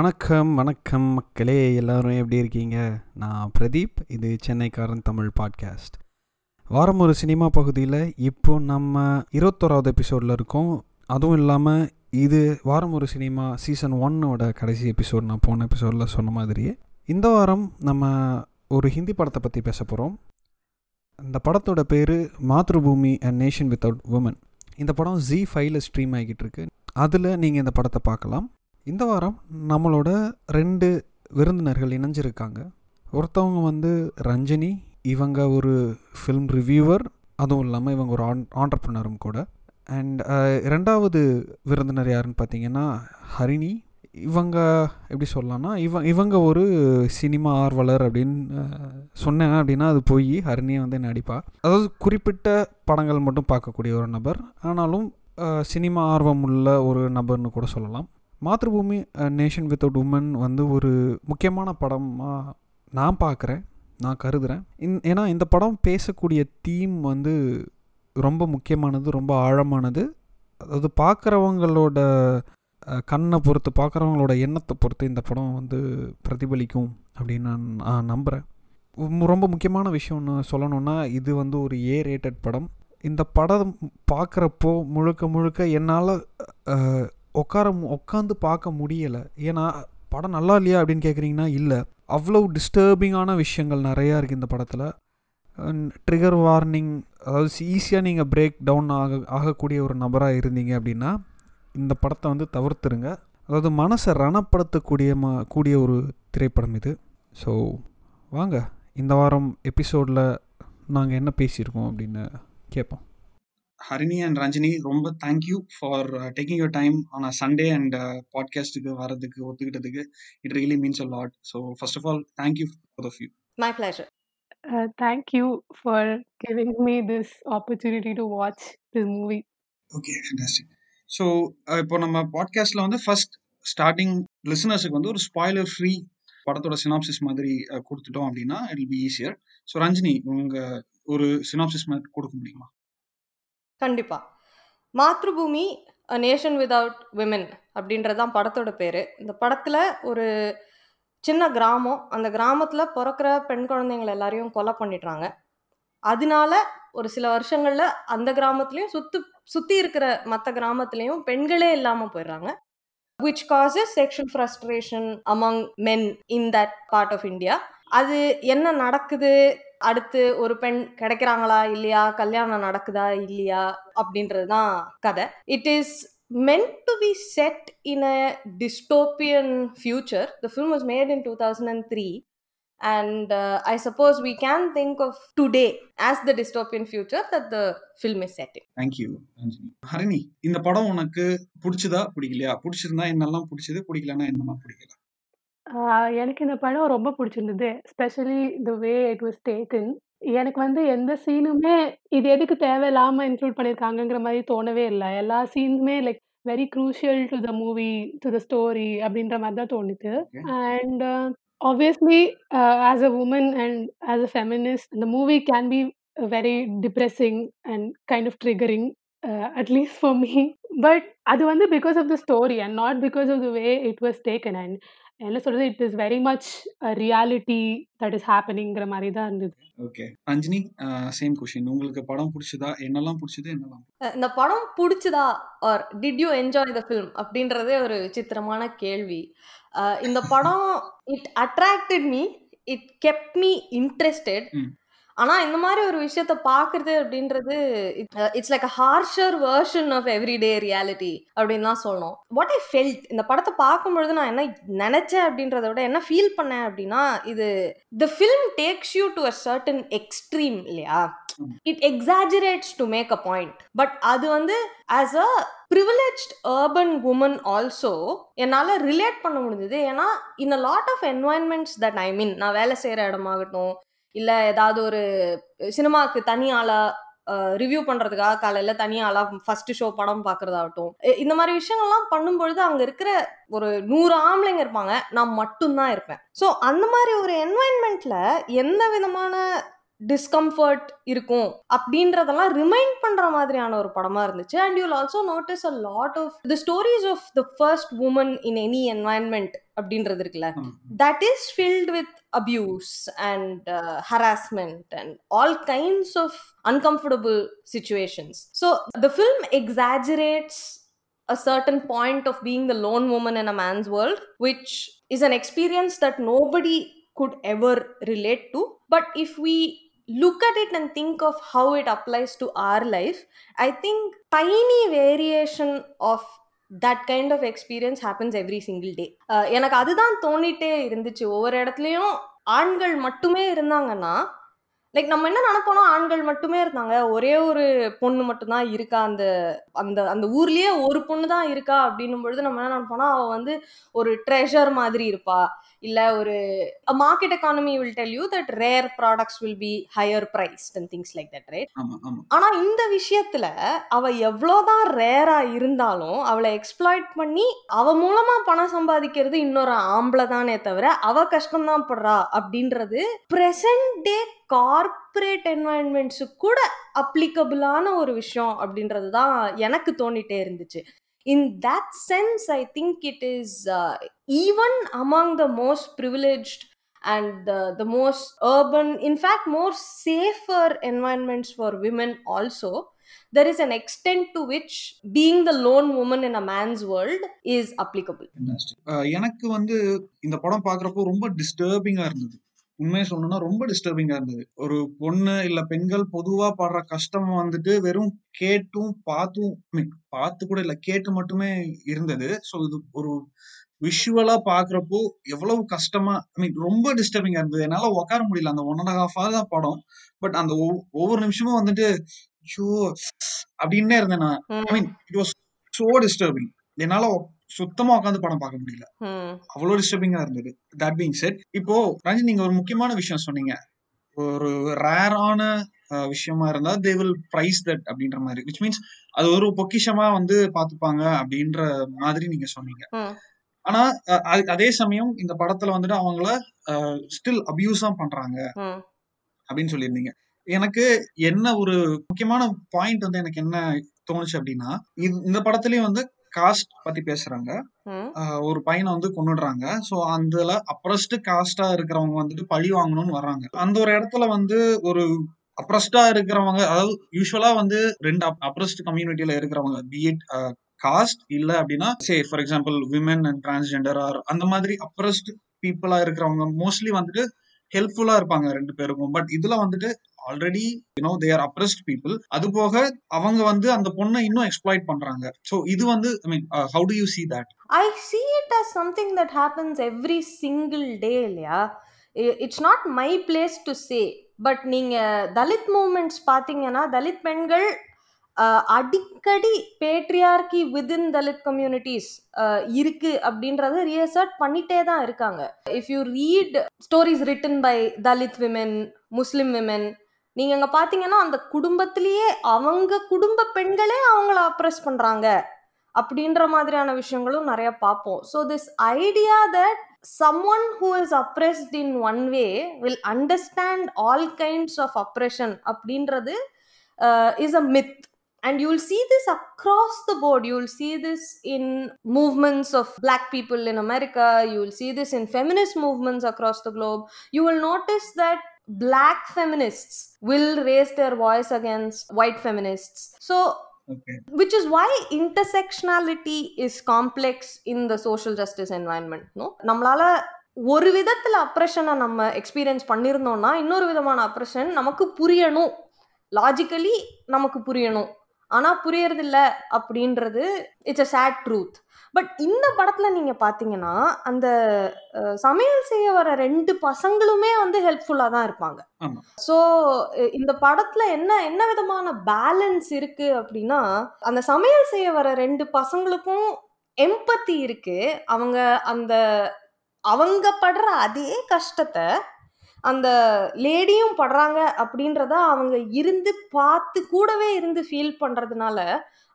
வணக்கம் வணக்கம் மக்களே. எல்லோரும் எப்படி இருக்கீங்க? நான் பிரதீப். இது சென்னைக்காரன் தமிழ் பாட்காஸ்ட். வாரம் ஒரு சினிமா பகுதியில் இப்போ நம்ம இருபத்தோராவது எபிசோடில் இருக்கோம். அதுவும் இல்லாமல் இது வாரம் ஒரு சினிமா சீசன் ஒன்னோட கடைசி எபிசோட் நான் போன எபிசோடில் சொன்ன மாதிரியே இந்த வாரம் நம்ம ஒரு ஹிந்தி படத்தை பற்றி பேச போகிறோம் இந்த படத்தோட பேர் Matrubhoomi and nation without woman இந்த படம் ஜி ஃபைவ்ல ஸ்ட்ரீம் ஆகிட்டு இருக்கு. அதில் நீங்கள் இந்த படத்தை பார்க்கலாம். இந்த வாரம் நம்மளோட ரெண்டு விருந்தினர்கள் இணைஞ்சிருக்காங்க. ஒருத்தவங்க வந்து ரஞ்சனி இவங்க ஒரு ஃபிலிம் ரிவ்யூவர் அதுவும் இல்லாமல் இவங்க ஒரு ஆன் ஆண்டர்ப்ரினரும் கூட. அண்ட் ரெண்டாவது விருந்தினர் யாருன்னு பார்த்தீங்கன்னா ஹரிணி. இவங்க எப்படி சொல்லலாம்னா இவ இவங்க ஒரு சினிமா ஆர்வலர் அப்படின்னு சொன்னேன் அப்படின்னா அது போய் ஹரிணியை வந்து நடிப்பா அதாவது குறிப்பிட்ட படங்கள் மட்டும் பார்க்கக்கூடிய ஒரு நபர். ஆனாலும் சினிமா ஆர்வம் உள்ள ஒரு நபர்னு கூட சொல்லலாம். மாத்ருபூமி நேஷன் வித்தவுட் உமன் வந்து ஒரு முக்கியமான படமாக நான் பார்க்குறேன் நான் கருதுகிறேன் இந் ஏன்னா இந்த படம் பேசக்கூடிய தீம் வந்து ரொம்ப முக்கியமானது ரொம்ப ஆழமானது. அதாவது பார்க்குறவங்களோட கண்ணை பொறுத்து பார்க்குறவங்களோட எண்ணத்தை பொறுத்து இந்த படம் வந்து பிரதிபலிக்கும் அப்படின்னு நான் நான் நம்புகிறேன் ரொம்ப முக்கியமான விஷயம்னு சொல்லணுன்னா இது வந்து ஒரு ஏ ரேட்டட் படம். இந்த படம் பார்க்குறப்போ முழுக்க முழுக்க என்னால் உட்கார உட்காந்து பார்க்க முடியலை. ஏன்னா படம் நல்லா இல்லையா அப்படின்னு கேட்குறீங்கன்னா இல்லை. அவ்வளோ டிஸ்டர்பிங்கான விஷயங்கள் நிறையா இருக்குது இந்த படத்தில். ட்ரிகர் வார்னிங் அதாவது ஈஸியாக நீங்கள் பிரேக் டவுன் ஆக ஆகக்கூடிய ஒரு நபராக இருந்தீங்க அப்படின்னா இந்த படத்தை வந்து தவிர்த்துருங்க. அதாவது மனசை ரணப்படுத்தக்கூடிய ம கூடிய ஒரு திரைப்படம் இது. ஸோ வாங்க. இந்த வாரம் எபிசோடில் நாங்கள் என்ன பேசியிருக்கோம் அப்படின்னு கேட்போம் ஹரிணி அண்ட் ரஞ்சினி ரொம்ப thank you for taking your time on a Sunday and பாட்காஸ்ட்டுக்கு வரதுக்கு ஒத்துக்கிட்டதுக்கு. It really means a lot so first of all thank you for of you my pleasure Uh, thank you for giving me this opportunity to watch this movie. Okay fantastic so இப்போ நம்ம பாட்காஸ்ட்டில் வந்து first starting லிசனர்ஸுக்கு வந்து ஒரு spoiler free படத்தோட synopsis மாதிரி கொடுத்துட்டோம் அப்படின்னா it be easier so Ranjini உங்கள் ஒரு சினாப்சிஸ் மாதிரி கொடுக்க முடியுமா? கண்டிப்பாக Matrubhoomi a nation without women அப்படின்றதான் படத்தோட பேர். இந்த படத்தில் ஒரு சின்ன கிராமம். அந்த கிராமத்தில் பிறக்கிற பெண் குழந்தைங்களை எல்லாரையும் கொலை பண்ணிடுறாங்க. அதனால ஒரு சில வருஷங்களில் அந்த கிராமத்துலேயும் சுத்து சுற்றி இருக்கிற மற்ற கிராமத்துலேயும் பெண்களே இல்லாமல் போயிடுறாங்க. Which causes sexual frustration among men in that part of India அது என்ன நடக்குது? அடுத்து ஒரு பெண் கிடைக்கிறாங்களா இல்லையா கல்யாணம் நடக்குதா இல்லையா அப்படின்றது தான் கதை it is meant to be set in a dystopian future. The film was made in 2003. And uh, I suppose we can think of today as the dystopian future that the film is set in. Thank you Harini இந்த படம் உனக்கு பிடிச்சதா பிடிக்கலையா பிடிச்சிருந்தா என்னெல்லாம் பிடிச்சது பிடிக்கலன்னா என்னெல்லாம் பிடிக்கல எனக்கு இந்த படம் ரொம்ப பிடிச்சிருந்தது. Specially the way it was taken எனக்கு வந்து எந்த சீனுமே இது எதுக்கு தேவையில்லாம இன்க்ளூட் பண்ணியிருக்காங்கங்கிற மாதிரி தோணவே இல்லை. எல்லா சீனுமே like very crucial to the movie to the story அப்படின்ற மாதிரி தான் தோணுது. And obviously as a woman and as a feminist இந்த movie can be very depressing and kind of triggering at least for me but அது வந்து because of the story and not because of the way it was taken and என்ன சொல்றது? It is very much reality that is ஹேப்பனிங்கிற மாதிரி தான் இருந்தது. Okay Ranjini same question உங்களுக்கு படம் பிடிச்சதா? என்னெல்லாம் பிடிச்சது? என்னெல்லாம் இந்த படம் பிடிச்சதா? Or did you enjoy the film அப்படின்றதே ஒரு விசித்திரமான கேள்வி. இந்த படம் it attracted me it kept me. Interested ஆனா இந்த மாதிரி ஒரு விஷயத்த பாக்குறது அப்படின்றது it's like a harsher version of everyday reality அப்படின்னு தான் சொல்லணும். வாட் ஐ ஃபெல்ட் இந்த படத்தை பார்க்கும்பொழுது நான் என்ன நினைச்சேன் அப்படின்றத விட என்ன ஃபீல் பண்ணேன் அப்படின்னா இது the film takes you to a certain extreme இல்லையா? It exaggerates to make a point but அது வந்து as a privileged urban woman also என்னால் ரிலேட் பண்ண முடிஞ்சது. ஏன்னா in a lot of environments that I mean நான் வேலை செய்கிற இடமாகட்டும் இல்லை ஏதாவது ஒரு சினிமாவுக்கு தனி ஆளாக ரிவ்யூ பண்ணுறதுக்காக காலையில் தனியாளா ஃபர்ஸ்ட் ஷோ படம் பார்க்குறதாகட்டும் இந்த மாதிரி விஷயங்கள்லாம் பண்ணும்பொழுது அங்கே இருக்கிற ஒரு நூறு ஆம்பளைங்க இருப்பாங்க. நான் மட்டும்தான் இருப்பேன். ஸோ அந்த மாதிரி ஒரு என்வாயன்மெண்ட்டில் எந்த விதமான டிஸ்கம்ஃபர்ட் இருக்கும் அப்படின்றதெல்லாம் ரிமைண்ட் பண்ற மாதிரியான ஒரு படமா இருந்துச்சு and you'll also notice a lot of the stories of the first woman in any environment அப்படின்றது இருக்குல்ல that is filled with abuse and uh, harassment and all kinds of uncomfortable situations. So the film exaggerates a certain point of being the lone woman in a man's world, which is an experience that nobody could ever relate to. But if we look at it and think of how it applies to our life, I think tiny variation of that kind of experience happens every single day எனக்கு அதுதான் தோணிட்டே இருந்துச்சு ஒவ்வொரு இடத்துலையும் ஆண்கள் மட்டுமே இருந்தாங்கன்னா like நம்ம என்ன நினைப்போனா ஆண்கள் மட்டுமே இருந்தாங்க. ஒரே ஒரு பொண்ணு மட்டும்தான் இருக்கா? அந்த அந்த அந்த ஊர்லயே ஒரு பொண்ணு தான் இருக்கா? அப்படின்னும் பொழுது நம்ம என்ன நினைப்போனா அவ வந்து ஒரு ட்ரெஷர் மாதிரி இருப்பா. இல்ல ஒரு market economy will tell you that rare products will be higher price and things like that right ஆனா இந்த விஷயத்துல அவ எவ்வளவுதான் ரேரா இருந்தாலும் அவளை எக்ஸ்ப்ளாய்ட் பண்ணி அவ மூலமா பணம் சம்பாதிக்கிறது இன்னொரு ஆம்பளை தானே தவிர அவ கஷ்டம்தான் படுறா அப்படின்றது பிரசன்ட் டே கார்ப்பரேட் என்வாயன்மெண்ட்ஸு கூட அப்ளிகபிளான ஒரு விஷயம் அப்படின்றது தான் எனக்கு தோண்டிட்டே இருந்துச்சு in that sense I think it is even among the most privileged and the most urban in fact more safer environments for women also there is an extent to which being the lone woman in a man's world is applicable எனக்கு வந்து இந்த படம் பாக்குறப்போ ரொம்ப டிஸ்டர்பிங்கா இருந்தது உண்மையை சொல்லணும்னா ரொம்ப டிஸ்டர்பிங்கா இருந்தது. ஒரு பொண்ணு இல்ல பெண்கள் பொதுவா படுற கஷ்டம் வந்துட்டு வெறும் கேட்டும் பார்த்தும் பார்த்து கூட இல்ல கேட்டு மட்டுமே இருந்தது. ஸோ இது ஒரு விஷுவலா பாக்குறப்போ எவ்வளவு கஷ்டமா ஐ மீன் ரொம்ப டிஸ்டர்பிங்கா இருந்தது. என்னால உட்கார முடியல. அந்த ஒன் அண்ட் ஹாஃப் ஹவர் தான் படம். பட் அந்த ஒவ்வொரு நிமிஷமும் வந்துட்டு ஐயோ அப்படின்னே இருந்தேன் நான். I mean it was so disturbing என்னால சுத்தமா உட்காந்து படம் பார்க்க முடியல. Hmm. அவ்வளோ டிஸ்டர்பிங்கா இருந்தது. தட் பீங் செட் இப்போ ரஞ்சித் நீங்க ஒரு முக்கியமான விஷயம் சொன்னீங்க. ஒரு ரேரான விஷயமா இருந்தா தே வில் பிரைஸ் தட் அப்படின்ற மாதிரி. விச் மீன்ஸ் அது ஒரு பொக்கிஷமா வந்து பாத்துப்பாங்க அப்படின்ற மாதிரி நீங்க சொன்னீங்க. ஆனா அது- சமயம் இந்த படத்துல வந்துட்டு அவங்கள ஸ்டில் அபியூஸா பண்றாங்க. அப்படின்னு சொல்லியிருந்தீங்க. எனக்கு என்ன ஒரு முக்கியமான பாயிண்ட் வந்து எனக்கு என்ன தோணுச்சு அப்படின்னா இந்த படத்துலயும் வந்து காஸ்ட் பத்தி பேசுறாங்க. ஒரு பையனை வந்து கொன்னுடுறாங்க. ஸோ அதுல அப்ரஸ்டு காஸ்டா இருக்கிறவங்க வந்துட்டு பழி வாங்கணும்னு வர்றாங்க. அந்த ஒரு இடத்துல வந்து ஒரு அப்ரஸ்டா இருக்கிறவங்க அதாவது யூஸ்வலா வந்து ரெண்டு அப்ரஸ்ட் கம்யூனிட்டியில இருக்கிறவங்க பிஎட் காஸ்ட் இல்ல அப்படின்னா say for example women and transgender or அந்த மாதிரி அப்ரஸ்ட் பீப்புளா இருக்கிறவங்க மோஸ்ட்லி வந்துட்டு ஹெல்ப்ஃபுல்லா இருப்பாங்க ரெண்டு பேருக்கும். பட் இதுல வந்துட்டு already you know they are oppressed people அது போக அவங்க வந்து அந்த பொண்ணை இன்னும் எக்ஸ்ப்ளாய்ட் பண்றாங்க. ஸோ இது வந்து I mean how do you see that I see it as something that happens every single day இல்லையா it's not my place to say but நீங்க தலித் மூமெண்ட்ஸ் பார்த்தீங்கன்னா தலித் பெண்கள் அடிக்கடி பேட்ரியார்கி விதின் தலித் கம்யூனிட்டிஸ் இருக்கு அப்படின்றத ரியசர்ட் பண்ணிட்டே தான் இருக்காங்க. If you read stories written by Dalit women Muslim women நீங்க அங்க பாத்தீங்கன்னா அந்த குடும்பத்திலேயே அவங்க குடும்ப பெண்களே அவங்கள அப்ரெஸ் பண்றாங்க அப்படின்ற மாதிரியான விஷயங்களும் நிறைய பார்ப்போம் so this idea that someone who is oppressed in one way will understand all kinds of oppression அப்படின்றது uh, is a myth and you'll see this across the board you'll see this in movements of black people in america you'll see this in feminist movements across the globe you will notice that black feminists will raise their voice against white feminists so okay which is why intersectionality is complex in the social justice environment no நம்மளால ஒரு விதத்துல அப்ரெஷனை நம்ம experience பண்ணியிருந்தோம்னா இன்னொரு விதமான oppression நமக்கு புரியணும் logically நமக்கு புரியணும் ஆனா புரியறதில்ல அப்படின்றது it's a sad truth but இந்த படத்துல நீங்க பாத்தீங்கன்னா அந்த சமையல் செய்ய வர ரெண்டு பசங்களுமே வந்து ஹெல்ப்ஃபுல்லா தான் இருப்பாங்க. ஸோ இந்த படத்துல என்ன என்ன விதமான பேலன்ஸ் இருக்கு அப்படின்னா அந்த சமையல் செய்ய வர ரெண்டு பசங்களுக்கும் எம்பத்தி இருக்கு. அவங்க அந்த அவங்க படுற அதே கஷ்டத்தை அந்த லேடியும் படுறாங்க அப்படின்றத அவங்க இருந்து பார்த்து கூடவே இருந்து ஃபீல் பண்ணுறதுனால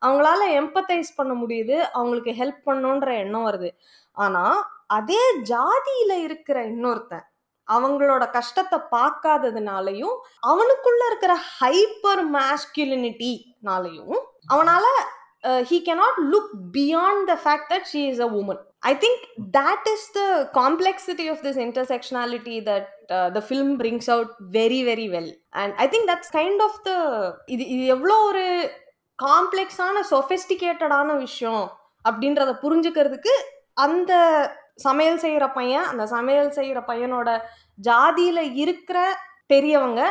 அவங்களால எம்பத்தைஸ் பண்ண முடியுது. அவங்களுக்கு ஹெல்ப் பண்ணணுன்ற எண்ணம் வருது. ஆனால் அதே ஜாதியில் இருக்கிற இன்னொருத்தன் அவங்களோட கஷ்டத்தை பார்க்காததுனாலையும் அவனுக்குள்ள இருக்கிற ஹைப்பர் மேஸ்குலினிட்டினாலையும் அவனால he cannot look beyond the fact that she is a woman I think that is the complexity of this intersectionality that uh, the film brings out very very well and i think that's kind of the இது இது எவ்வளோ ஒரு காம்ப்ளெக்ஸான சொஃபெஸ்டிகேட்டடான விஷயம் அப்படின்றத புரிஞ்சுக்கிறதுக்கு அந்த சமையல் செய்கிற பையன் அந்த சமையல் செய்கிற பையனோட ஜாதியில் இருக்கிற பெரியவங்க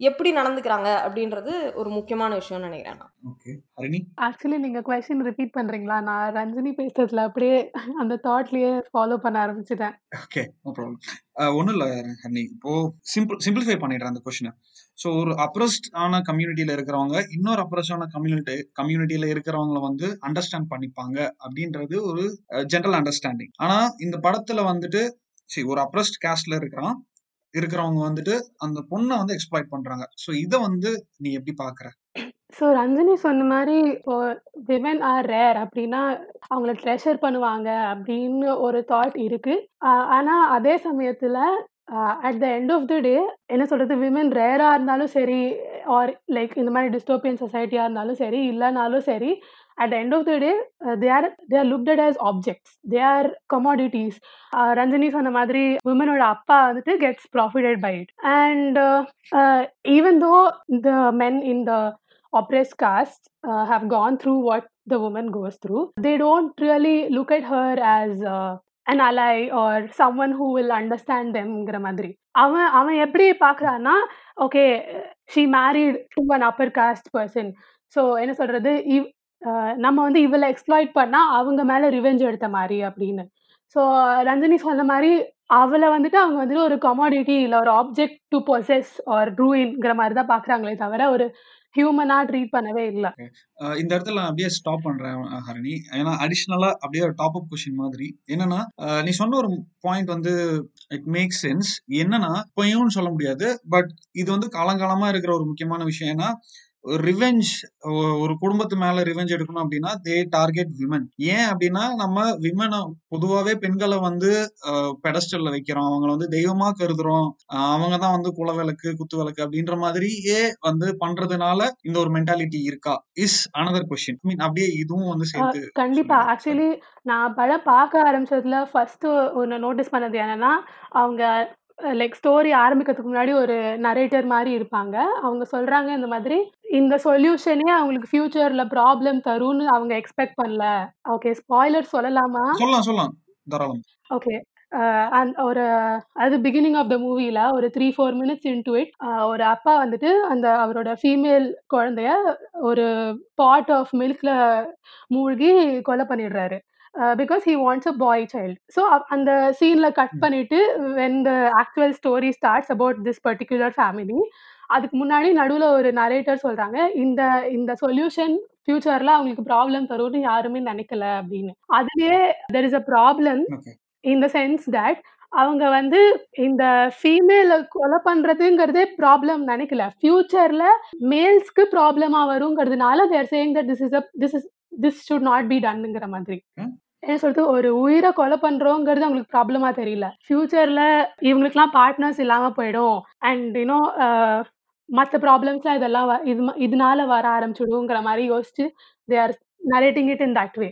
எப்படி நடந்துக்கிறாங்க அப்படின்றது ஒரு முக்கியமான விஷயம்னு நினைக்கிறேன் நான். ஓகே ஹரிணி? ஆக்சுவலி நீங்க கொஸ்டின் ரிப்பீட் பண்றீங்களா? நான் ரஞ்சினி பேசுறதுல அப்படியே அந்த தாட்லயே ஃபாலோ பண்ண ஆரம்பிச்சிட்டேன். ஓகே நோ ப்ராப்ளம் ஒன்றும் இல்லை ஹர்னி இப்போ சிம்பிள் சிம்பிளிஃபை பண்ணிடுறேன் அந்த கொஷினை ஸோ ஒரு அப்ரஸ்ட் ஆன கம்யூனிட்டியில இருக்கிறவங்க இன்னொரு அப்ரஸ்ட் ஆன கம்யூனிட்டி கம்யூனிட்டியில இருக்கிறவங்கள வந்து அண்டர்ஸ்டாண்ட் பண்ணிப்பாங்க அப்படின்றது ஒரு ஜென்ரல் அண்டர்ஸ்டாண்டிங் ஆனா இந்த படத்துல வந்துட்டு சரி ஒரு அப்ரஸ்ட் கேஸ்ட்ல இருக்கிறான். இருக்கிறவங்க வந்துட்டு அந்த பொண்ணை வந்து எக்ஸ்ப்ளாய்ட் பண்றாங்க. ஸோ இதை வந்து நீ எப்படி பாக்குற? ஸோ ரஞ்சினி சொன்ன மாதிரி இப்போ விமன் ஆர் ரேர் அப்படின்னா அவங்கள ட்ரெஷர் பண்ணுவாங்க அப்படின்னு ஒரு தாட் இருக்கு. ஆனா அதே சமயத்துல at the end of the day என்ன சொல்றது விமன் ரேரா இருந்தாலும் சரி ஆர் லைக் இந்த மாதிரி டிஸ்டோபியன் சொசைட்டியா இருந்தாலும் சரி இல்லைனாலும் சரி At the end of the day they are they are looked as objects they are commodities Ranjini சொன்ன மாதிரி விமனோட அப்பா வந்துட்டு gets profited by it and even though the men in the oppressed caste uh, have gone through what the woman goes through. They don't really look at her as uh, an ally or someone who will understand themங்கிற மாதிரி அவன் அவன் எப்படி பார்க்குறான்னா okay she married to an upper caste person so என்ன சொல்கிறது இவ் அஹ் நம்ம வந்து இவளை எக்ஸ்ப்ளாய்ட் பண்ணால் அவங்க மேலே ரிவெஞ்ச் எடுத்த மாதிரி அப்படின்னு. ஸோ ரஞ்சினி சொன்ன மாதிரி அவளை வந்துட்டு அவங்க வந்துட்டு ஒரு கமாடிட்டி இல்லை ஒரு ஆப்ஜெக்ட் டு பொசஸ் ஆர் ட்ரூயின்ங்கிற மாதிரி தான் பார்க்குறாங்களே தவிர ஒரு ஹியூமனா ட்ரீட் பண்ணவே இல்லை. இந்த இடத்துல நான் அப்படியே ஸ்டாப் பண்றேன் அஹ் ஹரிணி. ஏன்னா அடிஷ்னலா அப்படியே ஒரு டாப் அப் கொஸ்டின் மாதிரி. என்னன்னா நீ சொன்ன ஒரு பாயிண்ட் வந்து இட் மேக் சென்ஸ் என்னன்னா பொய்யும் சொல்ல முடியாது பட் இது வந்து காலங்காலமா இருக்கிற ஒரு முக்கியமான விஷயம். ஏன்னா ரிவெஞ்ச் ஒரு குடும்பத்து மேல ரிவெஞ்ச் எடுக்கணும் அப்படின்னா தே டார்கெட் விமன் ஏன் அப்படின்னா நம்ம விமனை பொதுவாவே பெண்களை வந்து பெடஸ்டல்ல வைக்கிறோம். அவங்கள வந்து தெய்வமா கருதுறோம். அவங்க தான் வந்து குல விளக்கு குத்து விளக்கு அப்படின்ற மாதிரியே வந்து பண்றதுனால இந்த ஒரு மென்டாலிட்டி இருக்கா? இஸ் அனதர் கொஸ்டின் மீன் அப்படியே இதுவும் வந்து சேர்த்து கண்டிப்பா. ஆக்சுவலி நான் படம் பார்க்க ஆரம்பிச்சதுல ஃபர்ஸ்ட் ஒன்று நோட்டீஸ் பண்ணது என்னன்னா அவங்க லைக் ஸ்டோரி ஆரம்பிக்கிறதுக்கு முன்னாடி ஒரு நரேட்டர் மாதிரி இருப்பாங்க. அவங்க சொல்றாங்க இந்த மாதிரி இந்த சொல்யூஷனே அவங்களுக்கு ஃபியூச்சர்ல ப்ராப்ளம் தரும்னு அவங்க எக்ஸ்பெக்ட் பண்ணல. ஓகே ஸ்பாய்லர் சொல்லலாமா? சொல்லலாம் சொல்லலாம். ஓகே அண்ட் ஒரு அது பிகினிங் ஆஃப் த மூவியில் ஒரு three four minutes into it ஒரு அப்பா வந்துட்டு அந்த அவரோட ஃபீமேல் குழந்தைய ஒரு பாட் ஆஃப் மில்க்ல மூழ்கி கொலை பண்ணிடுறாரு. Because he wants a boy child so அந்த சீனில் கட். பண்ணிட்டு when the actual story starts about this particular family அதுக்கு முன்னாடி நடுவில் ஒரு நரேட்டர் சொல்கிறாங்க இந்த இந்த சொல்யூஷன் ஃபியூச்சரில் அவங்களுக்கு ப்ராப்ளம் தரும்னு யாருமே நினைக்கல அப்படின்னு. அதுலேயே there is a problem in the sense that அவங்க வந்து இந்த ஃபீமேலை கொலை பண்றதுங்கிறதே ப்ராப்ளம் நினைக்கல. ஃபியூச்சர்ல மேல்ஸ்க்கு ப்ராப்ளமா வருங்கிறதுனால they're saying that this is this is this should not be டன்னுங்கிற மாதிரி. என்ன சொல்றது ஒரு உயிரை கொலை பண்றோங்கிறது அவங்களுக்கு ப்ராப்ளமா தெரியல. ஃபியூச்சர்ல இவங்களுக்குலாம் பார்ட்னர்ஸ் இல்லாம போயிடும். அண்ட் யூனோ மற்ற ப்ராப்ளம்ஸ்லாம் இதெல்லாம் வ- இது ம- இதனால வர ஆரம்பிச்சிடுங்கிற மாதிரி யோசிச்சு they are narrating it in that way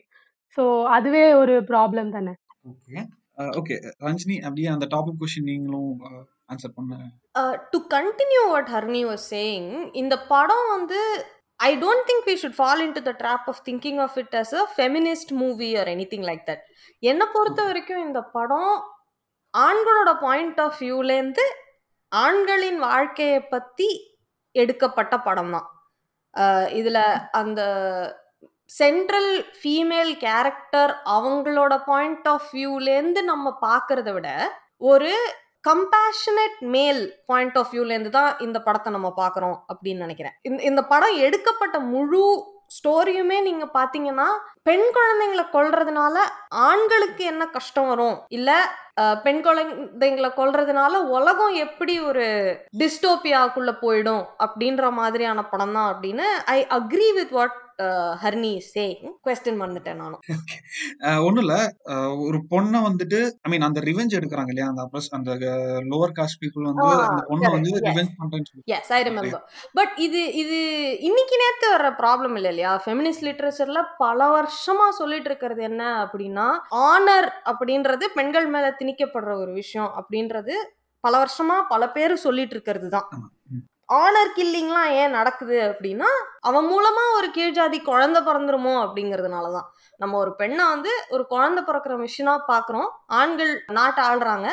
so அதுவே ஒரு ப்ராப்ளம் தானே. ஓகே ஓகே ரஞ்சினி அப்படியே அந்த டாபிக் கொஸ்டின் நீங்களும் ஆன்சர் பண்ண. To continue what Harini was saying இந்த படம் வந்து I don't think we should fall into the trap of thinking of it as a feminist movie or anything like that என்னை பொறுத்த வரைக்கும் இந்த படம் ஆண்களோட பாயிண்ட் ஆஃப் வியூலேருந்து ஆண்களின் வாழ்க்கையை பற்றி எடுக்கப்பட்ட படம் தான். இதில் அந்த சென்ட்ரல் ஃபீமேல் கேரக்டர் அவங்களோட பாயிண்ட் ஆஃப் வியூலேருந்து நம்ம பார்க்கறத விட ஒரு கம்பேஷனட் மேல் பாயிண்ட் ஆஃப் வியூலேருந்து தான் இந்த படத்தை நம்ம பார்க்குறோம் அப்படின்னு நினைக்கிறேன். இந்த படம் எடுக்கப்பட்ட முழு ஸ்டோரியுமே நீங்க பாத்தீங்கன்னா பெண் குழந்தைங்களை கொல்றதுனால ஆண்களுக்கு என்ன கஷ்டம் வரும்? இல்ல பெண் குழந்தைங்களை கொல்றதுனால உலகம் எப்படி ஒரு டிஸ்டோபியாக்குள்ள போயிடும் அப்படின்ற மாதிரியான படம் தான் அப்படின்னு I agree with what Harini saying question மறந்துட்டேன் நானும். ஒன்றும் இல்லை. ஒரு பொண்ணை வந்துட்டு ஐ மீன் அந்த ரிவெஞ்ச் எடுக்கிறாங்க இல்லையா? அந்த அப்ரஸ் அந்த லோவர் காஸ்ட் பீப்புள் வந்து அந்த பொண்ணை வந்து. ரிவெஞ்ச் பண்றேன்னு சொல்லி. எஸ் ஐ ரிமெம்பர் பட் இது இது இன்னைக்கு நேத்து வர்ற ப்ராப்ளம் இல்லை இல்லையா? ஃபெமினிஸ்ட் லிட்ரேச்சர்ல பல வருஷமா சொல்லிட்டு இருக்கிறது என்ன அப்படின்னா ஆனர் அப்படின்றது பெண்கள் மேல திணிக்கப்படுற ஒரு விஷயம் அப்படின்றது பல வருஷமா பல பேர் சொல்லிட்டு இருக்கிறது தான். ஆனர் கில்லிங்லாம் ஏன் நடக்குது அப்படின்னா அவன் மூலமா ஒரு கீழ்ஜாதி குழந்தை பிறந்துருமோ அப்படிங்கிறதுனால தான் நம்ம ஒரு பெண்ணை வந்து ஒரு குழந்தை பிறக்கிற மிஷினாக பார்க்குறோம். ஆண்கள் நாட்டை ஆள்றாங்க.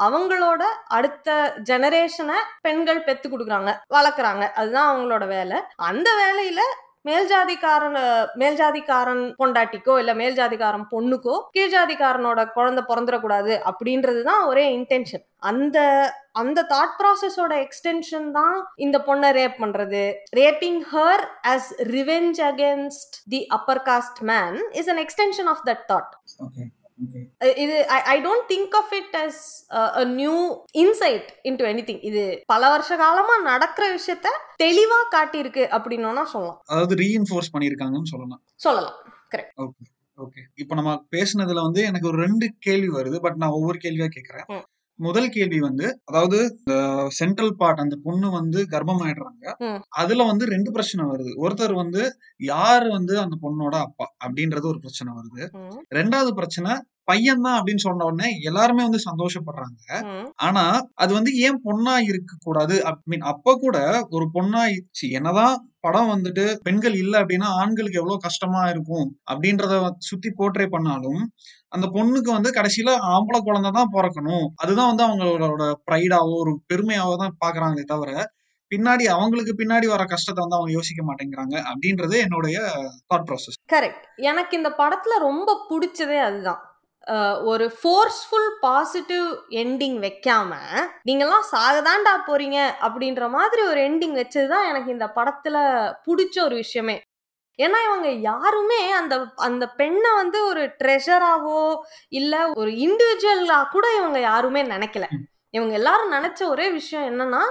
அவங்களோட அடுத்த ஜெனரேஷனை பெண்கள் பெத்து கொடுக்குறாங்க வளர்க்குறாங்க. அதுதான் அவங்களோட வேலை. அந்த வேலையில மேல்ஜாதிக்காரன் மேல்ஜாதிக்காரன் பொண்டாட்டிக்கோ இல்ல மேல்ஜாதிக்காரன் பொண்ணுக்கோ கீழ்ஜாதிக்காரனோட குழந்தை பிறந்துடக்கூடாது அப்படின்றது தான் ஒரே இன்டென்ஷன் அந்த அந்த தாட் ப்ராசஸோட எக்ஸ்டென்ஷன் தான் இந்த பொண்ணை ரேப் பண்றது. Raping her as revenge against the upper caste man is an extension of that thought இது I I don't think of it as a new insight into anything இது பல வருஷ காலமா நடக்கிற விஷயத்த தெளிவா காட்டியிருக்கு அப்படின்னா சொல்லலாம். அதாவது ரீஇன்ஃபோர்ஸ் பண்ணியிருக்காங்கன்னு சொல்லலாம். சொல்லலாம். ஓகே ஓகே இப்போ நம்ம பேசுனதுல வந்து எனக்கு ஒரு ரெண்டு கேள்வி வருது பட் நான் ஒவ்வொரு கேள்வியா கேட்கறேன். முதல் கேள்வி வந்து அதாவது சென்ட்ரல் பார்ட் அந்த பொண்ணு வந்து கர்ப்பமாயிடுறாங்க. ம். அதுல வந்து ரெண்டு பிரச்சனை வருது. ஒருத்தர் வந்து யார் வந்து அந்த பொண்ணோட அப்பா? அப்படின்றது ஒரு பிரச்சனை வருது. ரெண்டாவது பிரச்சனை பையன் தான் அப்படின்னு சொன்ன உடனே எல்லாருமே வந்து சந்தோஷப்படுறாங்க. ஆனா அது வந்து ஏன் பொண்ணா இருக்க கூடாது மீன் அப்ப கூட ஒரு பொண்ணா என்னதான் படம் வந்துட்டு பெண்கள் இல்ல அப்படின்னா ஆண்களுக்கு எவ்வளவு கஷ்டமா இருக்கும் அப்படின்றத சுத்தி போர்ட்ரே பண்ணாலும் அந்த பொண்ணுக்கு வந்து கடைசியில ஆம்பளை குழந்தை தான் பிறக்கணும். அதுதான் வந்து அவங்களோட ப்ரைடாவோ ஒரு பெருமையாவோ தான் பாக்குறாங்களே தவிர பின்னாடி அவங்களுக்கு பின்னாடி வர கஷ்டத்தை வந்து அவங்க யோசிக்க மாட்டேங்கிறாங்க அப்படின்றது என்னுடைய தாட் ப்ராசஸ் கரெக்ட் எனக்கு இந்த படத்துல ரொம்ப பிடிச்சதே அதுதான். ஒரு ஃபோர்ஸ்ஃபுல் பாசிட்டிவ் எண்டிங் வைக்காம நீங்கெல்லாம் சாகதாண்டா போறீங்க அப்படின்ற மாதிரி ஒரு எண்டிங் வச்சதுதான் எனக்கு இந்த படத்துல பிடிச்ச ஒரு விஷயமே. ஏன்னா இவங்க யாருமே அந்த அந்த பெண்ணை வந்து ஒரு ட்ரெஷராவோ இல்ல ஒரு இண்டிவிஜுவலா கூட இவங்க யாருமே நினைக்கல. இவங்க எல்லாரும் நினைச்ச ஒரே விஷயம் என்னன்னா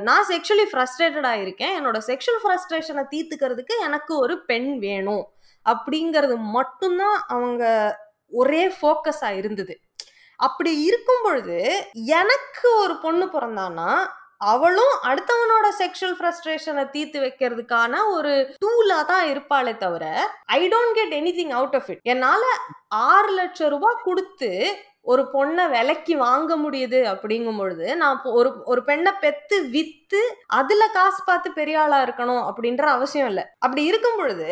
நான் செக்ஷுவலி ஃப்ரஸ்ட்ரேட்டடாக இருக்கேன் என்னோட செக்ஷுவல் ஃப்ரஸ்ட்ரேஷனை தீர்த்துக்கிறதுக்கு எனக்கு ஒரு பெண் வேணும். அப்படிங்கிறது மட்டும்தான் அவங்க ஒரே ஃபோக்கஸாக இருந்தது. அப்படி இருக்கும் பொழுது எனக்கு ஒரு பொண்ணு பிறந்தானா அவளும் அடுத்தவனோட செக்ஷுவல் ஃப்ரஸ்ட்ரேஷனை தீர்த்து வைக்கிறதுக்கான ஒரு டூலா தான் இருப்பாளே தவிர I don't get any thing out of it என்னால ஆறு லட்சம் ரூபாய் கொடுத்து ஒரு பொண்ணை விலைக்கு வாங்க முடியுது அப்படிங்கும் பொழுது நான் ஒரு ஒரு பெண்ணை பெத்து வித்து அதுல காசு பார்த்து பெரிய ஆளா இருக்கணும் அப்படின்ற அவசியம் இல்லை. அப்படி இருக்கும் பொழுது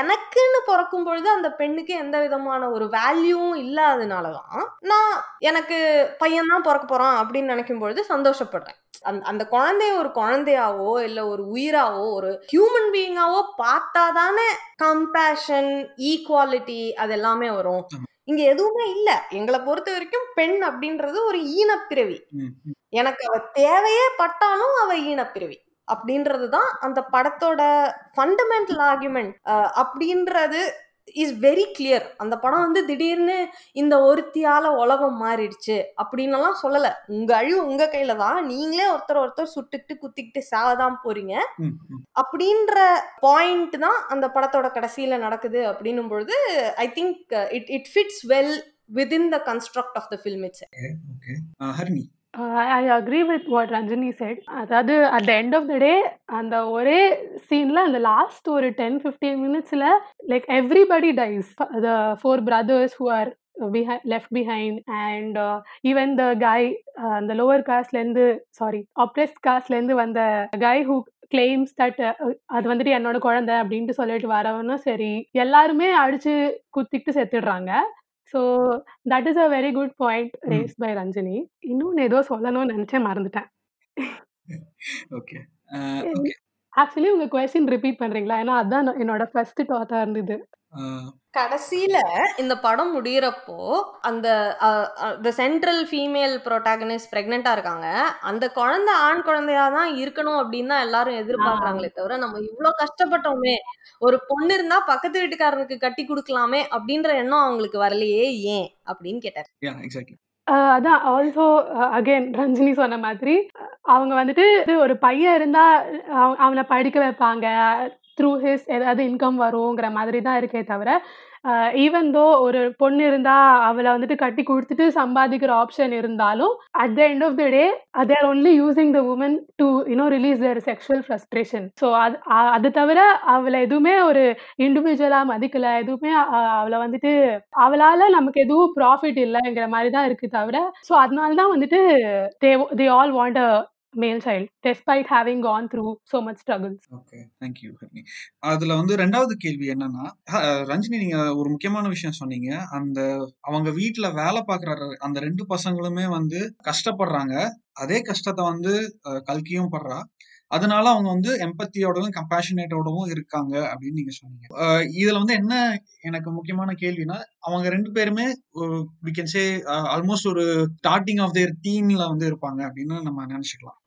எனக்குன்னு பிறக்கும் பொழுது அந்த பெண்ணுக்கு எந்த விதமான ஒரு வேல்யூவும் இல்லாதனாலதான் நான் எனக்கு பையன் தான் பிறக்க போறான் அப்படின்னு நினைக்கும் பொழுது சந்தோஷப்படுறேன். அந்த அந்த குழந்தைய ஒரு குழந்தையாவோ இல்ல ஒரு உயிராவோ ஒரு ஹியூமன் பீயிங்காவோ பார்த்தாதானே கம்பேஷன் ஈக்குவாலிட்டி அது எல்லாமே வரும் இங்க எதுவுமே இல்ல. எங்களை பொறுத்த வரைக்கும் பெண் அப்படின்றது ஒரு ஈனப்பிறவி. எனக்கு அவ தேவையே பட்டாலும் அவ ஈனப்பிறவி. அப்படின்றது தான் அந்த படத்தோட ஃபண்டமெண்டல் ஆர்குமெண்ட் அப்படின்றது இஸ் வெரி கிளியர் அந்த படம் வந்து திடீர்னு இந்த ஒருத்தியால உலகம் மாறிடுச்சு அப்படின்னு எல்லாம் சொல்லல. உங்க அழிவு உங்க கையில தான். நீங்களே ஒருத்தர் ஒருத்தர் சுட்டுக்கிட்டு குத்திக்கிட்டு சாவதான் போறீங்க. அப்படின்ற பாயிண்ட் தான் அந்த படத்தோட கடைசியில நடக்குது அப்படின்னும் பொழுது I think it it fits well within the construct of the film it's Harini. I agree with what Ranjini said அதாவது at the end of the day அந்த ஒரே சீன்ல அந்த லாஸ்ட் ஒரு டென் ஃபிஃப்டீன் மினிட்ஸ்ல like everybody dies the four brothers who are பிஹை left behind and even the guy அந்த lower காஸ்ட்லேருந்து sorry oppressed காஸ்ட்லேருந்து வந்த காய் ஹூ கிளைம்ஸ் தட் அது வந்துட்டு என்னோட குழந்தை அப்படின்ட்டு சொல்லிட்டு வரவனும் சரி எல்லாருமே அடிச்சு குத்திட்டு செத்துடுறாங்க. So that is a very good point raised by Ranjani இன்னொன்று ஏதோ சொல்லணும்னு நினச்சேன் மறந்துட்டேன். ஓகே ஓகே ஆக்சுவலி உங்கள் கொஸ்டின் ரிப்பீட் பண்ணுறீங்களா ஏன்னா அதான் என்னோட ஃபர்ஸ்ட் தாட்டாக இருந்தது. கடைசியில இந்த படம் முடியறப்போ அந்த த சென்ட்ரல் ஃபீமேல் ப்ரோட்டாகனிஸ்ட் பிரெக்னெண்டா இருக்காங்க. அந்த குழந்தை ஆண் குழந்தையா தான் இருக்கணும் அப்படின்னு தான் எல்லாரும் எதிர்பார்க்கறாங்களே தவிர நம்ம இவ்ளோ கஷ்டப்பட்டோமே ஒரு பொண்ணு இருந்தா பக்கத்து வீட்டுக்காரனுக்கு கட்டி கொடுக்கலாமே அப்படின்ற எண்ணம் அவங்களுக்கு வரலையே ஏன்? அப்படின்னு கேட்டார். அதான் ஆல்சோ அகைன் ரஞ்சினி சொன்ன மாதிரி அவங்க வந்துட்டு ஒரு பையன் இருந்தா அவ- அவனை படிக்க வைப்பாங்க. த்ரூ ஹிஸ் ஏதாவது இன்கம் வருங்கிற மாதிரி தான் இருக்கே தவிர ஈவன் தோ ஒரு பொண்ணு இருந்தா அவளை வந்துட்டு கட்டி கொடுத்துட்டு சம்பாதிக்கிற ஆப்ஷன் இருந்தாலும் at the end of the day they're only using the woman to you know release their sexual frustration so அது அது தவிர அவளை எதுவுமே ஒரு இண்டிவிஜுவலா மதிக்கல எதுவுமே அவளை வந்துட்டு அவளால நமக்கு எதுவும் ப்ராஃபிட் இல்லைங்கிற மாதிரி தான் இருக்கு தவிர ஸோ அதனால தான் வந்துட்டு தே தே all want a male child despite having gone through so much struggles okay thank you Harini அதுல வந்து ரெண்டாவது கேள்வி என்னன்னா ரஞ்சினி நீங்க ஒரு முக்கியமான விஷயம் சொன்னீங்க. அந்த அவங்க வீட்டுல வேலை பாக்குற அந்த ரெண்டு பசங்களுமே வந்து கஷ்டப்படுறாங்க. அதே கஷ்டத்தை வந்து கல்கியும் படுறா. அதனால அவங்க வந்து எம்பத்தியோடவும் கம்பேஷனேட்டோடவும் இருக்காங்க அப்படின்னு நீங்க சொன்னீங்க இதுல வந்து என்ன எனக்கு முக்கியமான கேள்வினா அவங்க ரெண்டு பேருமே வி கேன் சே ஆல்மோஸ்ட் ஒரு ஸ்டார்டிங் ஆஃப் தேர் டீன்ல வந்து இருப்பாங்க அப்படின்னு நம்ம நினைச்சுக்கலாம்.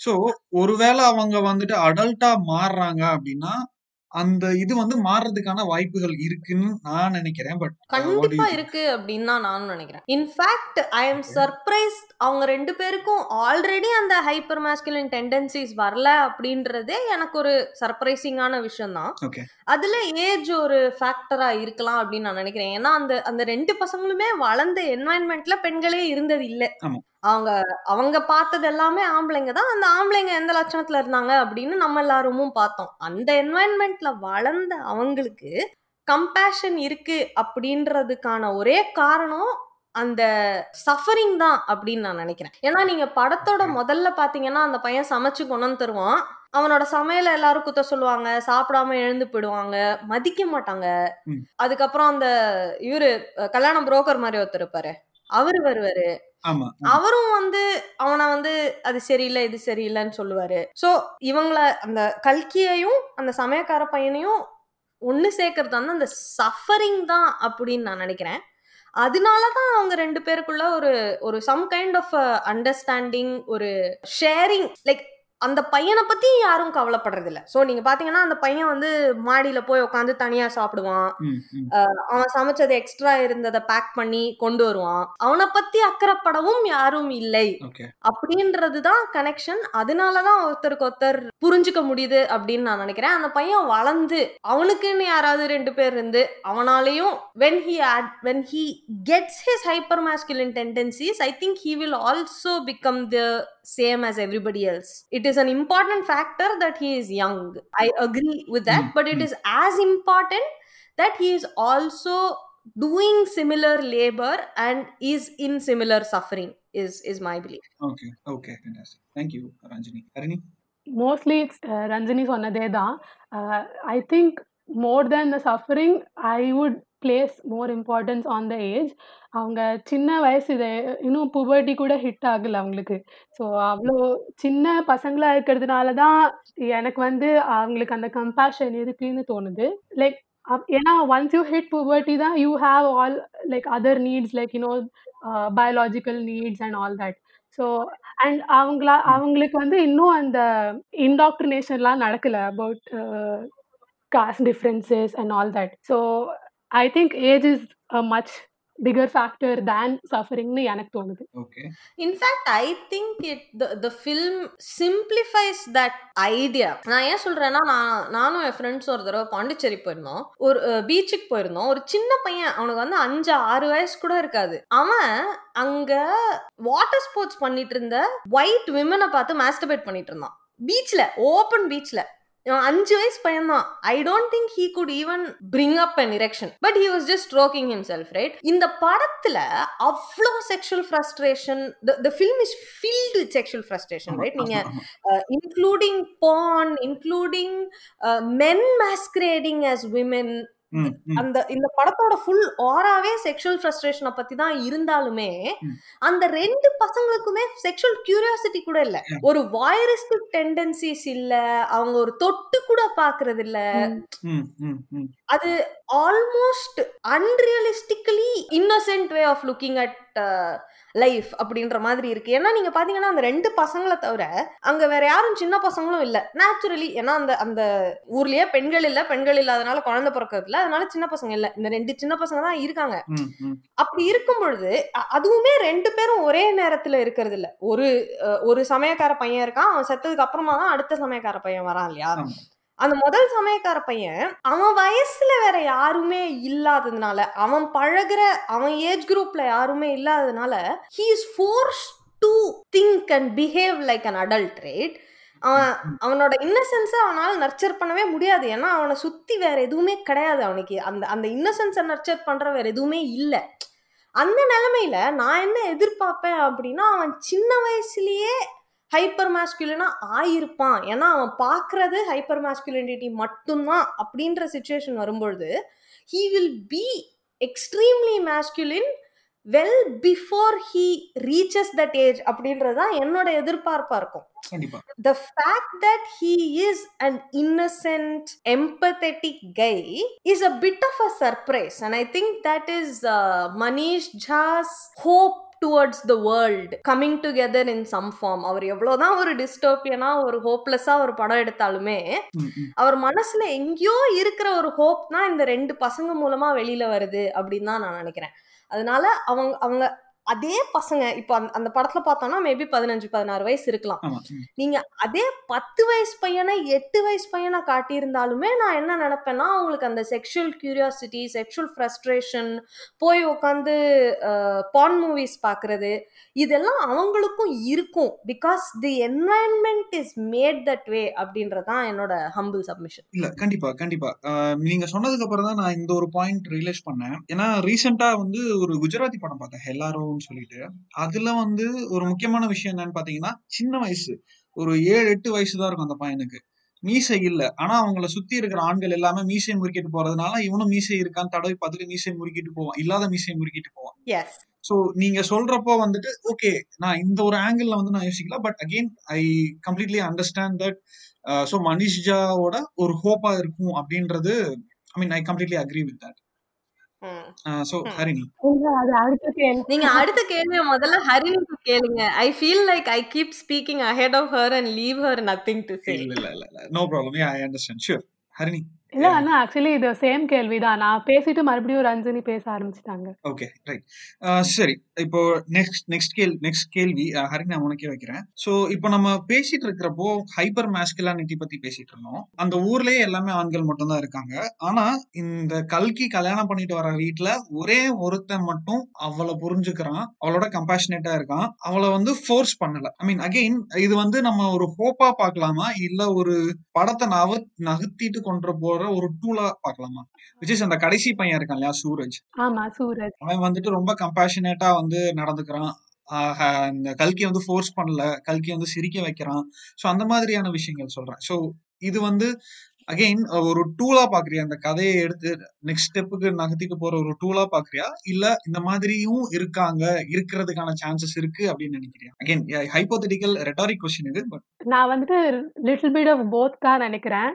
சோ ஒருவேளை அவங்க வந்துட்டு அடல்ட்டா மாறுறாங்க அப்படின்னா அந்த இது வந்து மாறுறதுக்கான வாய்ப்புகள் இருக்குன்னு நான் நினைக்கிறேன் பட் கண்டிப்பா இருக்கு அப்படின்னு தான் நானும் நினைக்கிறேன். In fact I am Okay. Surprised அவங்க ரெண்டு பேருக்கும் ஆல்ரெடி அந்த ஹைப்பர் மாஸ்குலின் டெண்டன்சிஸ் வரல அப்படின்றதே எனக்கு ஒரு சர்ப்ரைசிங்கான விஷயம் தான் அதுல ஏஜ் ஒரு ஃபேக்டரா இருக்கலாம் அப்படின்னு நான் நினைக்கிறேன். ஏன்னா அந்த அந்த ரெண்டு பசங்களுமே வளர்ந்த என்வாயன்மெண்ட்ல பெண்களே இருந்தது இல்ல. அவங்க அவங்க பார்த்தது எல்லாமே ஆம்பளைங்க தான். அந்த ஆம்பளைங்க எந்த லட்சணத்துல இருந்தாங்க அப்படின்னு நம்ம எல்லாருமும் பார்த்தோம். அந்த என்வாயன்மெண்ட்ல வளர்ந்த அவங்களுக்கு கம்பேஷன் இருக்கு அப்படின்றதுக்கான ஒரே காரணம் அந்த சஃபரிங் தான் அப்படின்னு நான் நினைக்கிறேன். ஏன்னா நீங்க படத்தோட. முதல்ல பாத்தீங்கன்னா அந்த பையன் சமைச்சு கொண்டு வந்து தருவான் அவனோட சமையல எல்லாரும் குத்த சொல்லுவாங்க. சாப்பிடாம எழுந்து போயிடுவாங்க. மதிக்க மாட்டாங்க. ம். அதுக்கப்புறம் அந்த இவரு கல்யாண புரோக்கர் மாதிரி ஒருத்தர் இருப்பாரு. அவரு வருவாரு. அவரும் வந்து அவனை வந்து அது சரியில்லை இது சரியில்லைன்னு சொல்லுவாரு. சோ இவங்கள அந்த கல்கியையும் அந்த சமயக்கார பையனையும் ஒண்ணு சேர்க்கறது வந்து அந்த சஃபரிங் தான் அப்படின்னு நான் நினைக்கிறேன். அதனாலதான் அவங்க ரெண்டு பேருக்குள்ள ஒரு ஒரு சம் கைண்ட் ஆஃப் அண்டர்ஸ்டாண்டிங் ஒரு ஷேரிங் லைக் அந்த பையனை பத்தி யாரும் கவலைப்படுறது இல்ல சோ நீங்க பாத்தீங்கன்னா அந்த பையன் வந்து மாடியில போய் உட்காந்து தனியா சாப்பிடுவான். அவன் சமைச்சது எக்ஸ்ட்ரா இருந்ததை பேக் பண்ணி கொண்டு வருவான். அவனை பத்தி அக்கறைப்படவும் யாரும் இல்லை. அப்படின்றதுதான் கனெக்ஷன் அதனாலதான் ஒருத்தருக்கு ஒருத்தர் புரிஞ்சுக்க முடியுது அப்படின்னு நான் நினைக்கிறேன். அந்த பையன் வளர்ந்து அவனுக்குன்னு யாராவது ரெண்டு பேர் இருந்து அவனாலையும் when he ad when he gets his hyper masculine tendencies i think he will also become the same as everybody else. It is an important factor that he is young. I agree with that, hmm. but it is as important that he is also doing similar labor and is in similar suffering is is my belief okay okay fantastic thank you ranjini Arini? mostly it's uh, ranjini sonadeda uh, i think more than the suffering i would place more importance on the age அவங்க சின்ன வயசு இது இன்னும் புபர்ட்டி கூட hit ஆகல அவங்களுக்கு. So அவ்வளோ சின்ன பசங்களாக இருக்கிறதுனால தான் எனக்கு வந்து அவங்களுக்கு அந்த கம்பேஷன் இருக்குன்னு தோணுது. லைக் ஏன்னா ஒன்ஸ் யூ ஹிட் புபர்ட்டி தான் you have all like other needs like you know biological needs and all that so and அவங்களா அவங்களுக்கு வந்து இன்னும் அந்த இன்டாக்ட்ரினேஷன்லாம் நடக்கலை about caste differences and all that so I think age is a much bigger factor than சஃபரிங்னு எனக்கு தோணுது. Okay in fact i think it the, the film simplifies that idea. நான் ஏன் சொல்றேன்னா நான் நானும் என் ஃப்ரெண்ட்ஸ் ஒரு தடவை பாண்டிச்சேரி போயிருந்தோம். ஒரு பீச்சுக்கு போயிருந்தோம். ஒரு சின்ன பையன் அவனுக்கு வந்து அஞ்சு ஆறு வயசு கூட இருக்காது. அவன் அங்க வாட்டர் ஸ்போர்ட்ஸ் பண்ணிட்டு இருந்த ஒயிட் விமனை பார்த்து மாஸ்டர்பேட் பண்ணிட்டு இருந்தான். பீச்ல ஓப்பன் பீச்ல அஞ்சு வயசு பையன் தான் I don't think he could even bring up an erection but he was just stroking himself right இந்த படத்துல அவ்வளோ sexual frustration the film is filled sexual frustration right நீங்க including porn including men masquerading as women அந்த இந்த படத்தோட full ஆராவே sexual ஃப்ரஸ்ட்ரேஷனை பத்தி தான் இருந்தாலுமே. அந்த ரெண்டு பசங்களுக்குமே செக்ஷுவல் கியூரியாசிட்டி கூட இல்ல. ஒரு வாயரிஸ்டிக் டெண்டன்சிஸ் இல்ல அவங்க ஒரு தொட்டு கூட பாக்குறது இல்ல அது almost unrealistically innocent way of looking at life அப்படின்ற மாதிரி இருக்கு. ஏன்னா நீங்க பாத்தீங்கன்னா அந்த ரெண்டு பசங்களை தவிர அங்க வேற யாரும் சின்ன பசங்களும் இல்ல. நேச்சுரலி ஏன்னா அந்த அந்த ஊர்லயே பெண்கள் இல்ல. பெண்கள் இல்லாதனால குழந்தை பிறக்கிறது இல்ல. அதனால சின்ன பசங்க இல்ல. இந்த ரெண்டு சின்ன பசங்க தான் இருக்காங்க. அப்படி இருக்கும் பொழுது அதுவுமே ரெண்டு பேரும் ஒரே நேரத்துல இருக்கிறது இல்ல. ஒரு ஒரு சமயக்கார பையன் இருக்கான். அவன் செத்ததுக்கு அப்புறமா தான் அடுத்த சமயக்கார பையன் வரான் இல்லையா. அந்த முதல் சமயக்கார பையன் அவன் வயசுல வேற யாருமே இல்லாததுனால அவன் பழகுற அவன் ஏஜ் குரூப்ல யாருமே இல்லாததுனால he is forced to think and behave like an adult rate அவன் அவனோட இன்னசென்ஸை அவனால் நர்ச்சர் பண்ணவே முடியாது. ஏன்னா அவனை சுத்தி வேற எதுவுமே கிடையாது அவனுக்கு. அந்த அந்த இன்னசென்ஸை நர்ச்சர் பண்ற வேற எதுவுமே இல்லை. அந்த நிலைமையில நான் என்ன எதிர்பார்ப்பேன் அப்படின்னா அவன் சின்ன வயசுலயே ஹைப்பர் மாஸ்குலினா ஆயிருப்பான். ஏன்னா அவன் பார்க்கறது ஹைப்பர் மாஸ்குலினிட்டி மட்டும்தான் அப்படின்ற சுச்சுவேஷன் வரும்பொழுது he will be extremely masculine well before he reaches that age அப்படின்றது தான் என்னோட எதிர்பார்ப்பா இருக்கும். fact that he is an innocent empathetic guy is a bit of a surprise. And i think that is uh, manish jha's hope towards the world coming together in some form அவர் எவ்வளோதான் ஒரு டிஸ்டோப்பியனா ஒரு ஹோப்லெஸ்ஸா ஒரு படம் எடுத்தாலுமே. அவர் மனசுல எங்கேயோ இருக்கிற ஒரு ஹோப் தான் இந்த ரெண்டு பசங்க மூலமா வெளியில வருது அப்படின்னு தான் நான் நினைக்கிறேன் அதனால அவங்க அவங்க அதே பசங்க இப்போ அந்த படத்துல பார்த்தோம்னா மேபி பதினஞ்சு பதினாறு வயசு இருக்கலாம். நீங்க அதே பத்து வயசு பையனை எட்டு வயசு பையனை காட்டியிருந்தாலுமே நான் என்ன நினைப்பேன்னா அவங்களுக்கு அந்த செக்ஷுவல் கியூரியாசிட்டி செக்ஷுவல் ஃப்ரஸ்ட்ரேஷன் போய் உட்காந்து பான் மூவிஸ் பார்க்கறது இதெல்லாம் அவங்களுக்கும் இருக்கும். Because the environment is made that way அப்படின்றதான் என்னோட ஹம்பிள் சப்மிஷன் இல்ல கண்டிப்பா கண்டிப்பா. நீங்க சொன்னதுக்கு அப்புறம் தான் நான் இந்த ஒரு பாயிண்ட் ரியலைஸ் பண்ணேன். ஏன்னா ரீசெண்டா வந்து ஒரு குஜராத்தி படம் பார்த்தேன். எல்லாரும்னு சொல்லிட்டு அதுல வந்து ஒரு முக்கியமான விஷயம் என்னன்னு பாத்தீங்கன்னா சின்ன வயசு. ஒரு ஏழு எட்டு வயசு தான் இருக்கும் அந்த பையனுக்கு. மீசை இல்ல. ஆனா அவங்கள சுத்தி இருக்கிற ஆண்கள் எல்லாமே மீசை முறுக்கிட்டு போறதுனால இவனும் மீசை இருக்கான்னு தடவை பார்த்துட்டு மீசை முறுக்கிட்டு போவான். இல்லாத மீசையை முறுக்கிட்டு போவான். ஸோ நீங்க சொல்றப்போ வந்துட்டு ஓகே நான் இந்த ஒரு ஆங்கிள் வந்து நான் யோசிக்கல. But again I completely understand that so மனிஷ்ஜாவோட ஒரு ஹோப்பா இருக்கும் அப்படின்றது I mean I completely agree with that Hmm. Harini. நீங்க அடுத்த கேள்விய முதல்ல ஹரிணிக்கு கேளுங்க. I feel like I keep speaking ahead of her and leave her nothing to say இல்ல இல்ல இல்ல no problem I understand sure Harini. இல்ல ஆனா ஆக்சுவலி இது சேம் கேள்விதான். நான் பேசிட்டு மறுபடியும் ரஞ்சனி பேச ஆரம்பிச்சிட்டாங்க. ஓகே ரைட் சரி. இப்போ நெக்ஸ்ட் நெக்ஸ்ட் கேள் நெக்ஸ்ட் கேள்வி ஹரி நான் உனக்கே வைக்கிறேன். ஸோ இப்போ நம்ம பேசிட்டு இருக்கிறப்போ ஹைப்பர் மேஸ்குலானிட்டி பத்தி பேசிட்டு இருந்தோம் அந்த ஊர்லயே எல்லாமே ஆண்கள் மட்டும்தான் இருக்காங்க. ஆனா இந்த கல்கி கல்யாணம் பண்ணிட்டு வர வீட்ல ஒரே ஒருத்தன் மட்டும் அவளை புரிஞ்சுக்கிறான். அவளோட கம்பேஷனேட்டா இருக்கான். அவளை வந்து ஃபோர்ஸ் பண்ணல. ஐ மீன் அகெயின் இது வந்து நம்ம ஒரு ஹோப்பா பார்க்கலாமா? இல்ல ஒரு படத்தை நவ நகர்த்திட்டு கொண்டு போற ஒரு டூலா பார்க்கலாமா? இஸ் அந்த கடைசி பையன் இருக்கான் இல்லையா? சூரஜ். ஆமா சூரஜ். அவன் வந்துட்டு ரொம்ப கம்பேஷனேட்டா வந்து வந்து நடந்துக்கிறான். இந்த கல்கி வந்து ஃபோர்ஸ் பண்ணல. கல்கி வந்து சிரிக்க வைக்கிறான். ஸோ அந்த மாதிரியான விஷயங்கள் சொல்றேன். ஸோ இது வந்து அகைன் ஒரு டூலா பாக்குறியா? அந்த கதையை எடுத்து நெக்ஸ்ட் ஸ்டெப்புக்கு நகர்த்திட்டு போற ஒரு டூலா பாக்குறியா? இல்ல இந்த மாதிரியும் இருக்காங்க இருக்கிறதுக்கான சான்சஸ் இருக்கு அப்படின்னு நினைக்கிறியா? அகைன் ஹைபோதெட்டிக்கல் ரெட்டாரிக் கொஸ்டின் இது பட் நான் வந்துட்டு லிட்டில் பீட் ஆஃப் போத் தான் நினைக்கிறேன்.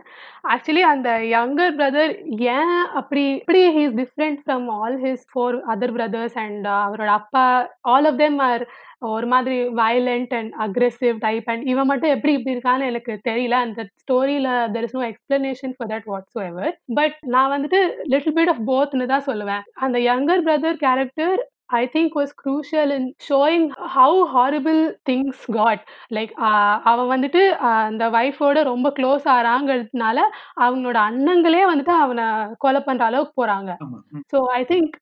ஆக்சுவலி அந்த யங்கர் பிரதர் ஏன் அப்படி இப்படி he's different from all his four other brothers and அவரோட அப்பா ஆல் ஆஃப் தெம் ஆர் ஒரு மாதிரி violent and aggressive type and இவன் மட்டும் எப்படி இப்படி இருக்கான்னு எனக்கு தெரியல. அந்த ஸ்டோரியில there is no explanation for that whatsoever but நான் வந்துட்டு லிட்டில் பிட் ஆஃப் போத்னு தான் சொல்லுவேன். அந்த younger brother character I think was crucial in showing how horrible things got. Like அவன் வந்துட்டு ஆஹ் அந்த ஒய்ஃபோட ரொம்ப க்ளோஸ் ஆறாங்கிறதுனால அவங்களோட அண்ணங்களே வந்துட்டு அவனை கொலை பண்ற அளவுக்கு ம், so I think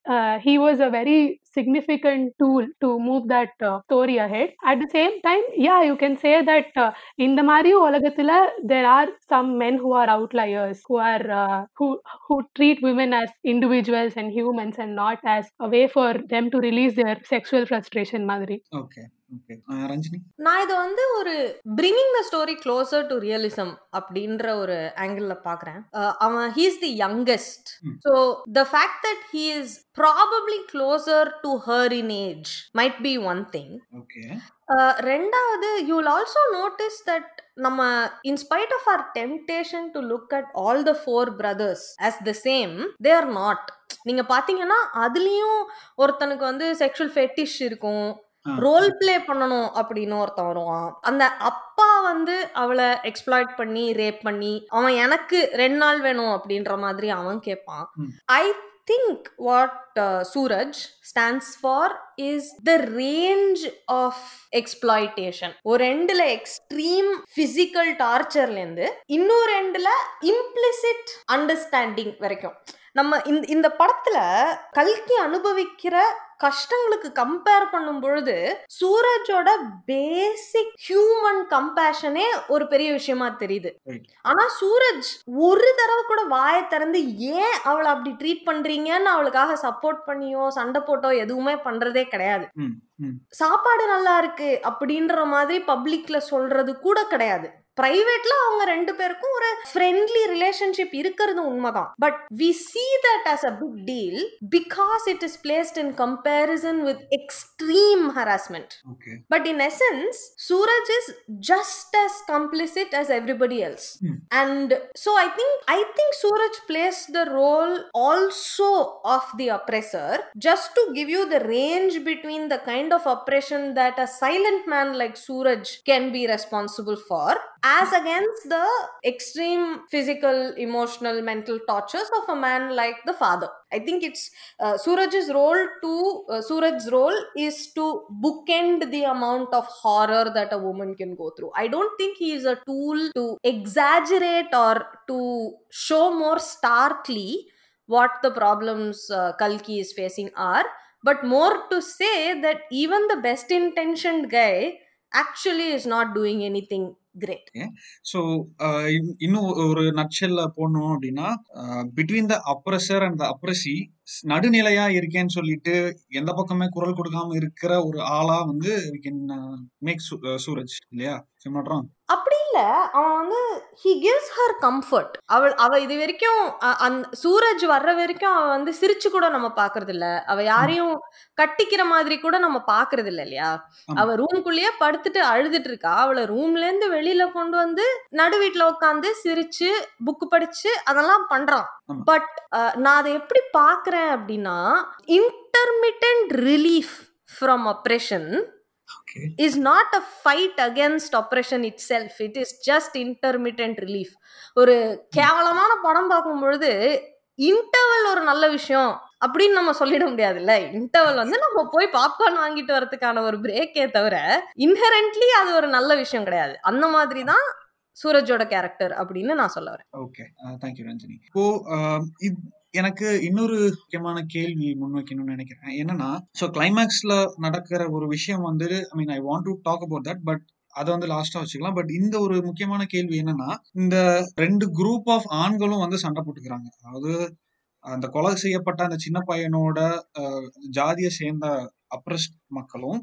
he was a very significant tool to move that uh, story ahead. At the same time, yeah, you can say that uh, in the Mario Olagathila, there are some men who are outliers, who are uh, who who treat women as individuals and humans and not as a way for them to release their sexual frustration, Madhuri. Okay. நான் இதை வந்து ஒரு bringing the story closer to realism அப்படின்ற ஒரு angle பார்க்குறேன். அவன் he's the youngest. So the fact that he is probably closer to her in age might be one thing ரெண்டாவது you will also notice that நம்ம in spite of our temptation to look at all the four brothers as the same they are not நீங்க பாத்தீங்கன்னா அதுலயும் ஒருத்தனுக்கு வந்து sexual fetish இருக்கும். ஆ. Role play பண்ணணும் அப்படின்னு ஒருத்தன் வருவான் அந்த அப்பா வந்து அவளை எக்ஸ்ப்ளாய்ட் பண்ணி ரேப் பண்ணி அவன் எனக்கு ரெண்டு நாள் வேணும் அப்படின்ற மாதிரி அவன் கேட்பான் ம். I think what Suraj stands for is the range of exploitation ஒரு ரெண்டுல எக்ஸ்ட்ரீம் பிசிக்கல் டார்ச்சர்லேருந்து இன்னொரு ரெண்டுல இம்ப்ளிசிட் அண்டர்ஸ்டாண்டிங் வரைக்கும் நம்ம இந்த இந்த படத்துல கல்கி அனுபவிக்கிற கஷ்டங்களுக்கு கம்பேர் பண்ணும் பொழுது சூரஜோட பேசிக் ஹியூமன் கம்பேஷனே ஒரு பெரிய விஷயமா தெரியுது. ஆனா சூரஜ் ஒரு தடவை கூட வாயை திறந்து ஏன் அவளை அப்படி ட்ரீட் பண்றீங்கன்னு அவளுக்காக சப்போர்ட் பண்ணியோ சண்டை போட்டோ எதுவுமே பண்றதே கிடையாது. சாப்பாடு நல்லா இருக்கு அப்படின்ற மாதிரி பப்ளிக்ல சொல்றது கூட கிடையாது பிரைவேட்ல அவங்க ரெண்டு பேருக்கும் ஒரு ஃப்ரெண்ட்லி ரிலேஷன்ஷிப் இருக்கிறது உண்மைதான் but we see that as a big deal because it is placed in comparison with extreme harassment okay but in essence suraj is just as complicit as everybody else Hmm. and so i think i think suraj plays the role also of the oppressor just to give you the range between the kind of oppression that a silent man like suraj can be responsible for as against the extreme physical emotional mental tortures of a man like the father. I think it's uh, suraj's role to uh, suraj's role is to bookend the amount of horror that a woman can go through. I don't think he is a tool to exaggerate or to show more starkly what the problems uh, kalki is facing are but more to say that even the best intentioned guy actually is not doing anything great so uh, இன்னும் ஒரு நட்சல்ல போடணும் அப்படின்னா between the அப்ரஸர் and the அப்ரஸி நடுநிலையா இருக்கேன்னு சொல்லிட்டு எந்த பக்கமே குரல் கொடுக்காம இருக்கிற ஒரு ஆளா வந்து வி கேன் மேக் சூரஜ் இல்லையா? சிம்மாட்றம் அப்படி இல்ல. அவன் வந்து ஹி கிவ்ஸ் ஹர் கம்ஃபர்ட் அவள் அவ இது வரைக்கும் அந்த சூரஜ் வர்ற வரைக்கும் அவ வந்து சிரிச்சு கூட நம்ம பாக்குறது இல்ல அவ யாரையும் கட்டிக்கிற மாதிரி கூட நம்ம பாக்குறது இல்ல இல்லையா. அவ ரூம்குள்ளேயே படுத்துட்டு அழுதுட்டு இருக்கா. அவளை ரூம்ல இருந்து வெளியில கொண்டு வந்து நடு வீட்டுல உட்காந்து சிரிச்சு புக் படிச்சு அதெல்லாம் பண்றான். பட் நான் அதை எப்படி பாக்குறேன் அப்படின்னா intermittent relief from oppression okay is not a fight against oppression itself. It is just intermittent relief. ஒரு கேவலமான படம் பார்க்கும் பொழுது இன்டர்வல் ஒரு நல்ல விஷயம் அப்படின்னு நம்ம சொல்லிட முடியாதுல்ல? இன்டர்வல் வந்து நம்ம போய் பாப்கார்ன் வாங்கிட்டு வரதுக்கான ஒரு பிரேக்கே தவிர இன்ஹரண்ட்லி அது ஒரு நல்ல விஷயம் கிடையாது. அந்த மாதிரி தான் சூரஜோட கேரக்டர் அப்படின்னு நான் சொல்ல வரேன். Okay thank you Ranjini. இப்போ இத்- எனக்கு இன்னொரு முக்கியமான கேள்வி முன்வைக்கணும்னு நினைக்கிறேன். என்னன்னா ஸோ கிளைமேக்ஸ்ல நடக்கிற ஒரு விஷயம் வந்து I mean I want to talk about that but அதை வந்து லாஸ்டா வச்சுக்கலாம். பட் இந்த ஒரு முக்கியமான கேள்வி என்னன்னா இந்த ரெண்டு குரூப் ஆஃப் ஆண்களும் வந்து சண்டை போட்டுக்கிறாங்க. அதாவது அந்த கொலை செய்யப்பட்ட அந்த சின்ன பையனோட ஜாதியை சேர்ந்த அப்ரஸ்ட் மக்களும்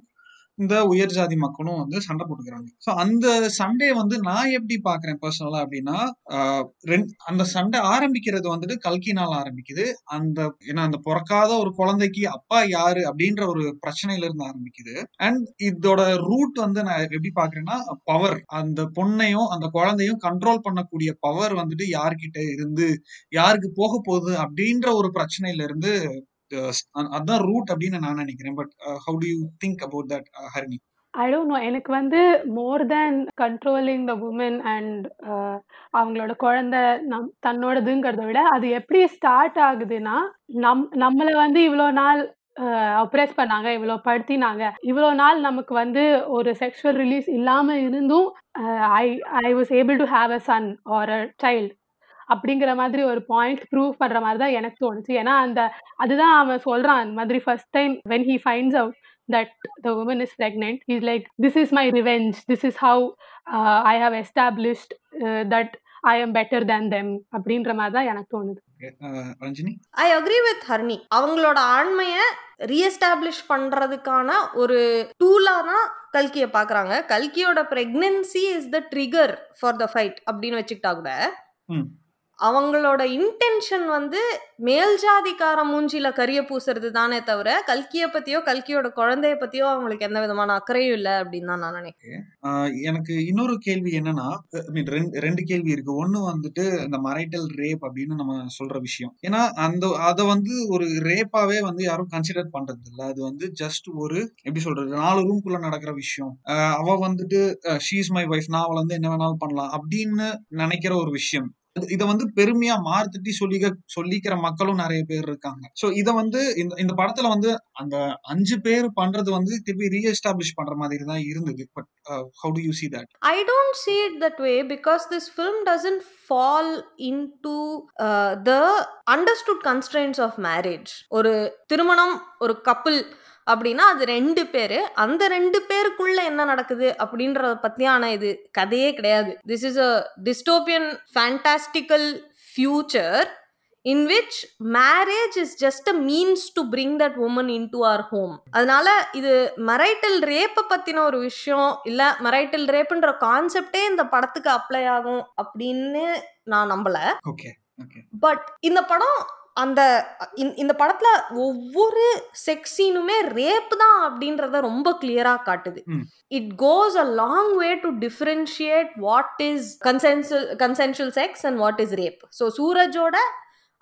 இந்த உயர் ஜாதி மக்களும் வந்து சண்டை போட்டுக்கிறாங்க. ஸோ அந்த சண்டே வந்து நான் எப்படி பாக்குறேன் பர்சனலா அப்படின்னா ரெண்- அந்த சண்டை ஆரம்பிக்கிறது வந்துட்டு கல்கினால் ஆரம்பிக்குது. அந்த ஏன்னா அந்த பிறக்காத ஒரு குழந்தைக்கு அப்பா யாரு அப்படின்ற ஒரு பிரச்சனையில இருந்து ஆரம்பிக்குது. அண்ட் இதோட ரூட் வந்து நான் எப்படி பாக்குறேன்னா பவர் அந்த பொண்ணையும் அந்த குழந்தையும் கண்ட்ரோல் பண்ணக்கூடிய பவர் வந்துட்டு யார்கிட்ட இருந்து யாருக்கு போக போகுது அப்படின்ற ஒரு பிரச்சனையில இருந்து அதான் ரூட் அப்படின்னு நான் நினைக்கிறேன். But how do you think about that Harini? I don't know எனக்கு வந்து more than controlling the woman and அவங்களோட குழந்தை நம் தன்னோடதுங்கிறத விட அது எப்படி ஸ்டார்ட் ஆகுதுன்னா நம் நம்மளை வந்து இவ்வளோ நாள் அப்ரெஸ் பண்ணாங்க இவ்வளோ படுத்தினாங்க. இவ்வளோ நாள் நமக்கு வந்து ஒரு செக்ஷுவல் ரிலீஸ் இல்லாமல் இருந்தும் I I was able to have a son or a child அப்படிங்கிற மாதிரி ஒரு பாயிண்ட் ப்ரூவ் பண்ற மாதிரி தான் எனக்கு தோணுச்சு. ஏன்னா அந்த அதுதான் அவன் சொல்றான் அந்த மாதிரி first time when he finds out that the woman is pregnant he's like this is my revenge. This is how uh, i have established uh, that i am better than them. அப்படின்ற மாதிரி தான் எனக்கு தோணுது. ஐ agree with ஹர்னி அவங்களோட ஆண்மைய re-establish பண்றதுக்கான ஒரு டூலா தான் கல்கியை பாக்குறாங்க. கல்கியோட pregnancy is the trigger for the fight அப்படின்னு வச்சுக்கிட்டா கூட ம். அவங்களோட இன்டென்ஷன் வந்து மேல் ஜாதிக்கார மூஞ்சில கரிய பூசுறது தானே தவிர கல்கியை பத்தியோ கல்கியோட குழந்தைய பத்தியோ அவங்களுக்கு எந்த விதமான அக்கறையும் இல்லை அப்படின்னு தான் நான் நினைக்கிறேன். எனக்கு இன்னொரு கேள்வி என்னன்னா மீன் ரெண்டு ரெண்டு கேள்வி இருக்கு. ஒண்ணு வந்துட்டு இந்த மரைட்டல் ரேப் அப்படின்னு நம்ம சொல்ற விஷயம். ஏன்னா அந்த அதை வந்து ஒரு ரேப்பாவே வந்து யாரும் கன்சிடர் பண்றது இல்லை. அது வந்து ஜஸ்ட் ஒரு எப்படி சொல்றது நாலு ரூம்குள்ள நடக்கிற விஷயம். அவ வந்துட்டு ஷீஸ் மை ஒய்ஃப் நான் அவளை வந்து என்ன வேணாலும் பண்ணலாம் அப்படின்னு நினைக்கிற ஒரு விஷயம். இதை இத வந்து பெருமையா மார்த்தட்டி சொல்லிக்க சொல்லிக்கிற மக்களும் நிறைய பேர் இருக்காங்க. சோ இத வந்து இந்த இந்த படத்துல வந்து அந்த அஞ்சு பேர் பண்றது வந்து திருப்பி ரீஎஸ்டாப்ளிஷ் பண்ற மாதிரி தான் இருந்தது but how do you see that I don't see it that way because this film doesn't fall into uh, the understood constraints of ஒரு திருமணம் ஒரு கப்பிள் அப்படின்னா அது ரெண்டு பேர். அந்த ரெண்டு பேருக்குள்ள என்ன நடக்குது அப்படின்றத பத்தியான இது கதையே கிடையாது. This is a dystopian fantastical future in which marriage is just a means to bring that woman into our home அதனால இது மரைட்டல் ரேப்பை பத்தின ஒரு விஷயம் இல்ல மரைட்டல் ரேப்புன்ற கான்செப்டே இந்த படத்துக்கு அப்ளை ஆகும் அப்படின்னு நான் நம்பல. ஓகே பட் இந்த படம் அந்த இந்த- படத்துல ஒவ்வொரு செக்ஸ் சீனுமே ரேப் தான் அப்படின்றத ரொம்ப கிளியரா காட்டுது. It goes a long way to differentiate what is consensual consensual sex and what is rape so சூரஜோட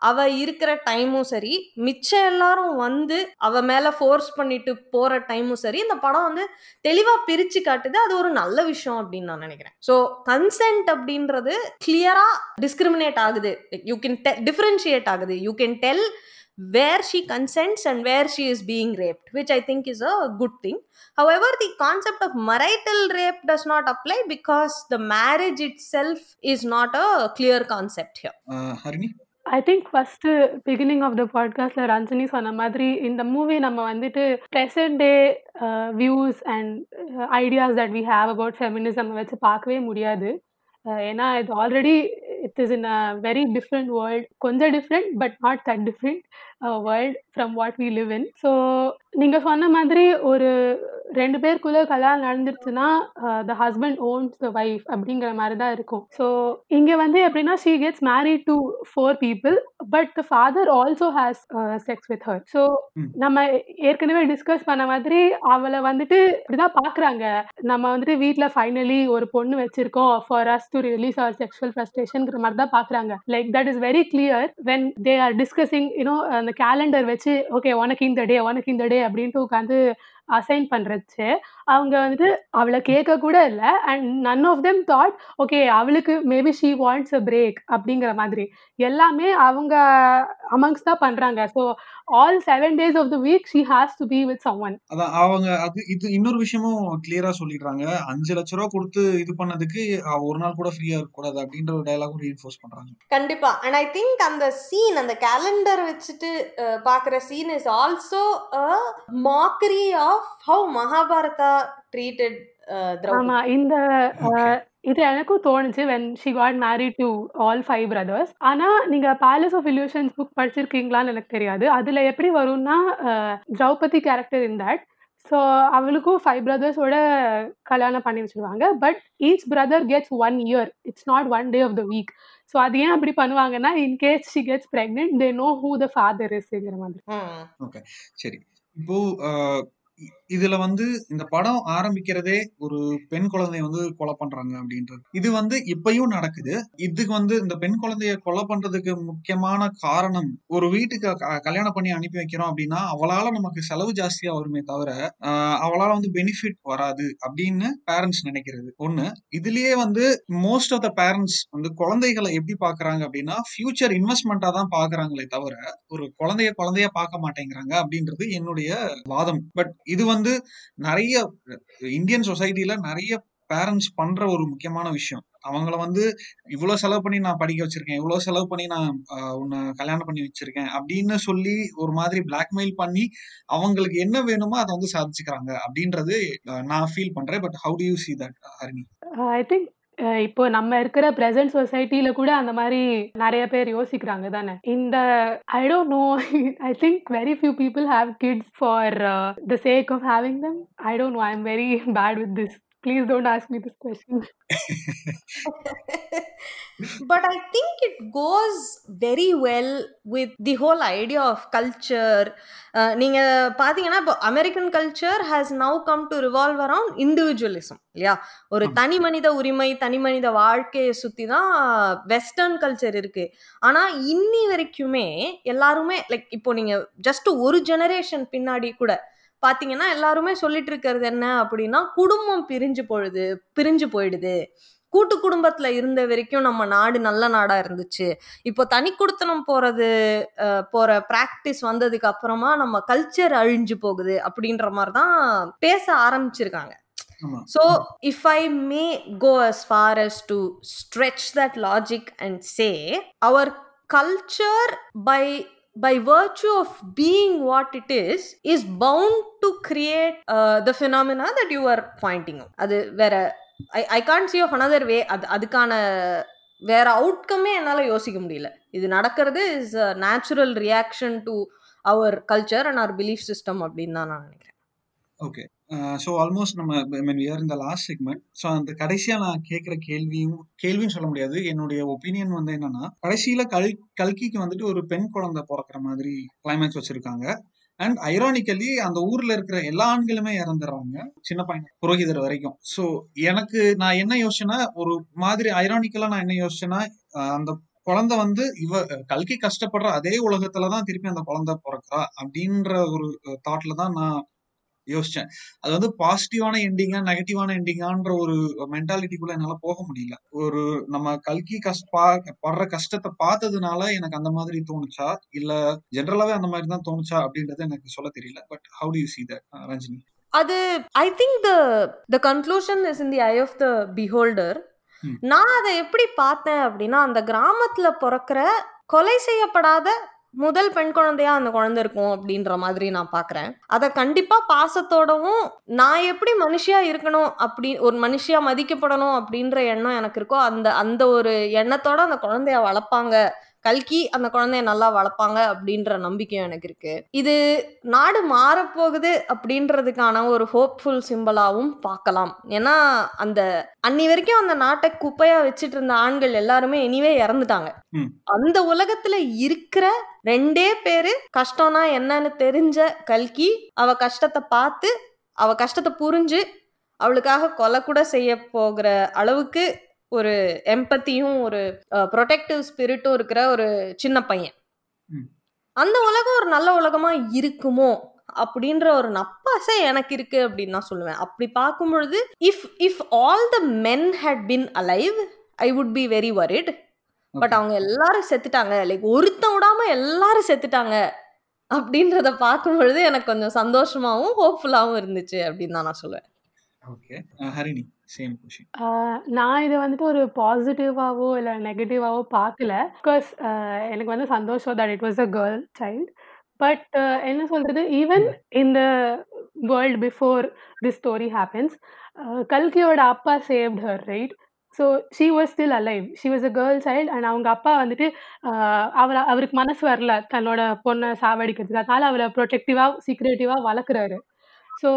அவ இருக்கிற டைமும் சரி மிச்சம் எல்லாரும் வந்து அவ மேல ஃபோர்ஸ் பண்ணிட்டு போற டைமும் சரி இந்த படம் வந்து தெளிவா பிரிச்சு காட்டுது. அது ஒரு நல்ல விஷயம் அப்படின்னு நான் நினைக்கிறேன். ஸோ கன்சென்ட் அப்படின்றது கிளியரா டிஸ்கிரிமினேட் ஆகுது. யூ கேன் டிஃபரன்ஷியேட் ஆகுது. You can tell where she consents and where she is being raped which I think is a good thing However, the concept of marital rape does not apply because the marriage itself is not a clear concept here. Uh, here I think first beginning of the பாட்காஸ்ட்ல ரஞ்சனி சொன்ன மாதிரி இந்த movie நம்ம வந்துட்டு present day views and ideas that we have about feminism வச்சு பார்க்கவே முடியாது. ஏன்னா இது already it is in a very different world கொஞ்சம் different but not that different world from what we live in so நீங்கள் சொன்ன மாதிரி ஒரு ரெண்டு பேருக்குள்ள கல்யாணம் நடந்துருச்சுன்னா the husband owns the wife அப்படிங்கிற மாதிரி தான் இருக்கும். ஸோ இங்கே வந்து எப்படின்னா she gets married to four people but the father also has sex with her so. நம்ம ஏற்கனவே டிஸ்கஸ் பண்ண மாதிரி அவளை வந்துட்டு இப்படிதான் பார்க்குறாங்க நம்ம வந்துட்டு வீட்டில் ஃபைனலி ஒரு பொண்ணு வச்சிருக்கோம் for us to release our sexual ஃப்ரஸ்ட்ரேஷன்ங்கிற மாதிரி தான் பார்க்குறாங்க like that is very clear when they are discussing you know அந்த கேலண்டர் வச்சு ஓகே உனக்கு இந்த டே உனக்கு இந்த டே அப்படின்ட்டு உட்காந்து அசைன் பண்ணுறச்சு அவங்க வந்துட்டு அவளை கேட்க கூட இல்லை. And none of them thought okay அவளுக்கு maybe she wants a break அப்படிங்கிற மாதிரி. எல்லாமே அவங்க அமங்ஸ் தான் பண்ணுறாங்க so all seven days of the week she has to be with someone அதான் அவங்க அது இது இன்னொரு விஷயமும் கிளியரா சொல்லிடுறாங்க. அஞ்சு லட்ச ரூபா கொடுத்து இது பண்ணதுக்கு ஒரு நாள் கூட ஃப்ரீயா இருக்க கூடாது அப்படின்ற ஒரு டயலாகும் ரீஎன்ஃபோர்ஸ் பண்றாங்க. கண்டிப்பா. அண்ட் ஐ திங்க் அந்த சீன் அந்த கேலண்டர் வச்சுட்டு அஹ், பார்க்குற scene is also mockery of how Mahabharata treated Draupadi ஆமா இந்த அஹ், இது எனக்கும் தோணுச்சு when she got married to all five brothers ஆனா நீங்க பேலஸ் ஆஃப் இல்யூஷன்ஸ் புக் படிச்சிருக்கீங்களான்னு எனக்கு தெரியாது. அதுல எப்படி வரும்னா Draupadi character in that so அவளுக்கும் ஃபைவ் பிரதர்ஸோட கல்யாணம் பண்ணி வச்சிருவாங்க. But each brother gets one year it's not one day of the week so அது ஏன் அப்படி பண்ணுவாங்கன்னா in case she gets pregnant they know who the father இஸ்ங்கிற மாதிரி. ஓகே சரி. இப்போ இ- இதுல வந்து இந்த படம் ஆரம்பிக்கிறதே ஒரு பெண் குழந்தைய வந்து கொலை பண்றாங்க அப்படின்றது. இது வந்து இப்பயும் நடக்குது. இதுக்கு வந்து இந்த பெண் குழந்தைய கொலை பண்றதுக்கு முக்கியமான காரணம் ஒரு வீட்டுக்கு க- கல்யாணம் பண்ணி அனுப்பி வைக்கிறோம் அப்படின்னா அவளால நமக்கு செலவு ஜாஸ்தியா வருமே தவிர அவளால வந்து பெனிஃபிட் வராது அப்படின்னு பேரண்ட்ஸ் நினைக்கிறது. ஒண்ணு இதுலயே வந்து மோஸ்ட் ஆஃப் த பேரண்ட்ஸ் வந்து குழந்தைகளை எப்படி பாக்குறாங்க அப்படின்னா ஃபியூச்சர் இன்வெஸ்ட்மெண்டா தான் பாக்குறாங்களே தவிர ஒரு குழந்தைய குழந்தைய பார்க்க மாட்டேங்கிறாங்க அப்படின்றது என்னுடைய வாதம். பட் இது வந்து நிறைய இந்தியன் சொசைட்டில நிறைய பேரண்ட்ஸ் பண்ற ஒரு முக்கியமான விஷயம். அவங்கள வந்து இவ்வளவு செலவு பண்ணி நான் படிக்க வச்சிருக்கேன் இவ்வளவு செலவு பண்ணி நான் உன்னை கல்யாணம் பண்ணி வச்சிருக்கேன் அப்படின்னு சொல்லி ஒரு மாதிரி பிளாக்மெயில் பண்ணி அவங்களுக்கு என்ன வேணுமோ அதை வந்து சாதிச்சுக்கிறாங்க அப்படின்றது நான் ஃபீல் பண்றேன். But how do you see that Harini I think இப்போ நம்ம இருக்கிற பிரசன்ட் சொசைட்டில கூட அந்த மாதிரி நிறைய பேர் யோசிக்கிறாங்க தானே? இந்த I don't know I think very few people have kids for the sake of having them I don't know I am very bad with this please don't ask me this question but I think it goes very well with the whole idea of culture. நீங்க பாத்தீங்கன்னா இப்போ American culture has now come to revolve around individualism இல்லையா ஒரு. தனி மனித உரிமை தனி மனித வாழ்க்கையை சுத்தி தான் வெஸ்டர்ன் கல்ச்சர் இருக்கு ஆனா இன்னி வரைக்குமே எல்லாருமே லைக் இப்போ நீங்க ஜஸ்ட் ஒரு ஜெனரேஷன் பின்னாடி கூட பாத்தீங்கன்னா எல்லாருமே சொல்லிட்டு இருக்கிறது என்ன அப்படின்னா குடும்பம் பிரிஞ்சு போயிடுது பிரிஞ்சு போயிடுது. கூட்டு குடும்பத்துல இருந்த வரைக்கும் நம்ம நாடு நல்ல நாடா இருந்துச்சு. இப்போ தனி குடுத்தனம் போறது போற பிராக்டிஸ் வந்ததுக்கு அப்புறமா நம்ம கல்ச்சர் அழிஞ்சு போகுது அப்படின்ற மாதிரி தான் பேச ஆரம்பிச்சிருக்காங்க. ஆமா. So, if I may go as far as to stretch that logic and say, our culture by by virtue of being what it is is bound to create uh, the phenomena that you are pointing out. அது வேற I I can't see of another way. அது அதுக்கான வேற அவுட்கமே என்னால் யோசிக்க முடியல. இது நடக்கிறது is a natural reaction to our culture and our belief system அப்படின்னு தான் நான் நினைக்கிறேன். ஓகே ஸோ ஆல்மோஸ்ட் நம்ம மீன் வியர் இந்த லாஸ்ட் செக்மெண்ட் ஸோ அந்த கடைசியாக நான் கேட்குற கேள்வியும் கேள்வியும் சொல்ல முடியாது. என்னுடைய ஒப்பீனியன் வந்து என்னன்னா கடைசியில் கல் கல்கிக்கு வந்துட்டு ஒரு பெண் குழந்தை பிறக்கிற மாதிரி கிளைமேக்ஸ் வச்சிருக்காங்க. அண்ட் ஐரானிக்கலி அந்த ஊர்ல இருக்கிற எல்லா ஆண்களுமே இறந்துடுறாங்க. சின்ன பையன் புரோகிதர் வரைக்கும். ஸோ எனக்கு நான் என்ன யோசிச்சேன்னா ஒரு மாதிரி ஐரானிக்கலா நான் என்ன யோசிச்சேன்னா அந்த குழந்தை வந்து இவ கல்கி கஷ்டப்படுற அதே உலகத்துலதான் திருப்பி அந்த குழந்தை பிறக்கிறா அப்படின்ற ஒரு தாட்ல தான் நான் யோசிச்சேன். அது வந்து பாசிட்டிவான எண்டிங்கா நெகட்டிவான எண்டிங்கான்ற ஒரு மென்டாலிட்டிக்குள்ள என்னால போக முடியல. ஒரு நம்ம கல்கி கஷ்ட படுற கஷ்டத்தை பார்த்ததுனால எனக்கு அந்த மாதிரி தோணுச்சா? இல்ல ஜென்ரலாவே அந்த மாதிரி தான் தோணுச்சா? அப்படின்றது எனக்கு சொல்ல தெரியல. But how do you see that Ranjini? அது I think the the conclusion is in the eye of the beholder. நான் அதை எப்படி பார்த்தேன் அப்படின்னா அந்த கிராமத்துல பிறக்கிற கொலை செய்யப்படாத முதல் பெண் குழந்தையா அந்த குழந்தை இருக்கும் அப்படின்ற மாதிரி நான் பாக்குறேன். அதை கண்டிப்பா பாசத்தோடவும் நான் எப்படி மனுஷியா இருக்கணும் அப்படி ஒரு மனுஷியா மதிக்கப்படணும் அப்படின்ற எண்ணம் எனக்கு இருக்கோ அந்த அந்த ஒரு எண்ணத்தோட அந்த குழந்தைய வளர்ப்பாங்க. கல்கி அந்த குழந்தைய நல்லா வளர்ப்பாங்க அப்படின்ற நம்பிக்கையும் எனக்கு இருக்கு. இது நாடு மாறப்போகுது அப்படின்றதுக்கான ஒரு ஹோப்ஃபுல் சிம்பிளாவும் பார்க்கலாம். ஏன்னா அந்த அன்னி வரைக்கும் அந்த நாட்டை குப்பையா வச்சுட்டு இருந்த ஆண்கள் எல்லாருமே எனிவே இறந்துட்டாங்க. அந்த உலகத்துல இருக்கிற ரெண்டே பேரு கஷ்டம்னா என்னன்னு தெரிஞ்ச கல்கி அவ கஷ்டத்தை பார்த்து அவ கஷ்டத்தை புரிஞ்சு அவளுக்காக கொலை கூட செய்ய போகிற அளவுக்கு ஒரு எம்பத்தியும் ஒரு ப்ரொடெக்டிவ் ஸ்பிரிட்டும் இருக்கிற ஒரு சின்ன பையன். அந்த உலகம் ஒரு நல்ல உலகமா இருக்குமோ அப்படின்ற ஒரு நப்பாசை எனக்கு இருக்கு அப்படின்னு நான் சொல்லுவேன். அப்படி பார்க்கும் பொழுது if if all the men had been alive I would be very worried but அவங்க எல்லாரும் செத்துட்டாங்க. லைக் ஒருத்தன் விடாம எல்லாரும் செத்துட்டாங்க அப்படின்றத பார்க்கும் பொழுது எனக்கு கொஞ்சம் சந்தோஷமாவும் ஹோப்ஃபுல்லாகவும் இருந்துச்சு அப்படின்னு தான் நான் சொல்லுவேன். ஓகே. ஹரிணி. சேம் கொஷின் நான் இதை வந்துட்டு ஒரு பாசிட்டிவாவோ இல்லை நெகட்டிவாவோ பார்க்கல. பிகாஸ் எனக்கு வந்து சந்தோஷம் that it was a girl child but என்ன சொல்றது? ஈவன் இந்த world before this story happens கல்கியோட அப்பா saved her right so she was still alive she was a girl child and அவங்க அப்பா வந்துட்டு அவர் அவருக்கு மனசு வரல தன்னோட பொண்ணை சாவடிக்கிறதுக்கு. அதனால அவரை ப்ரொடெக்டிவாக சீக்ரெட்டிவாக வளர்க்குறாரு. ஸோ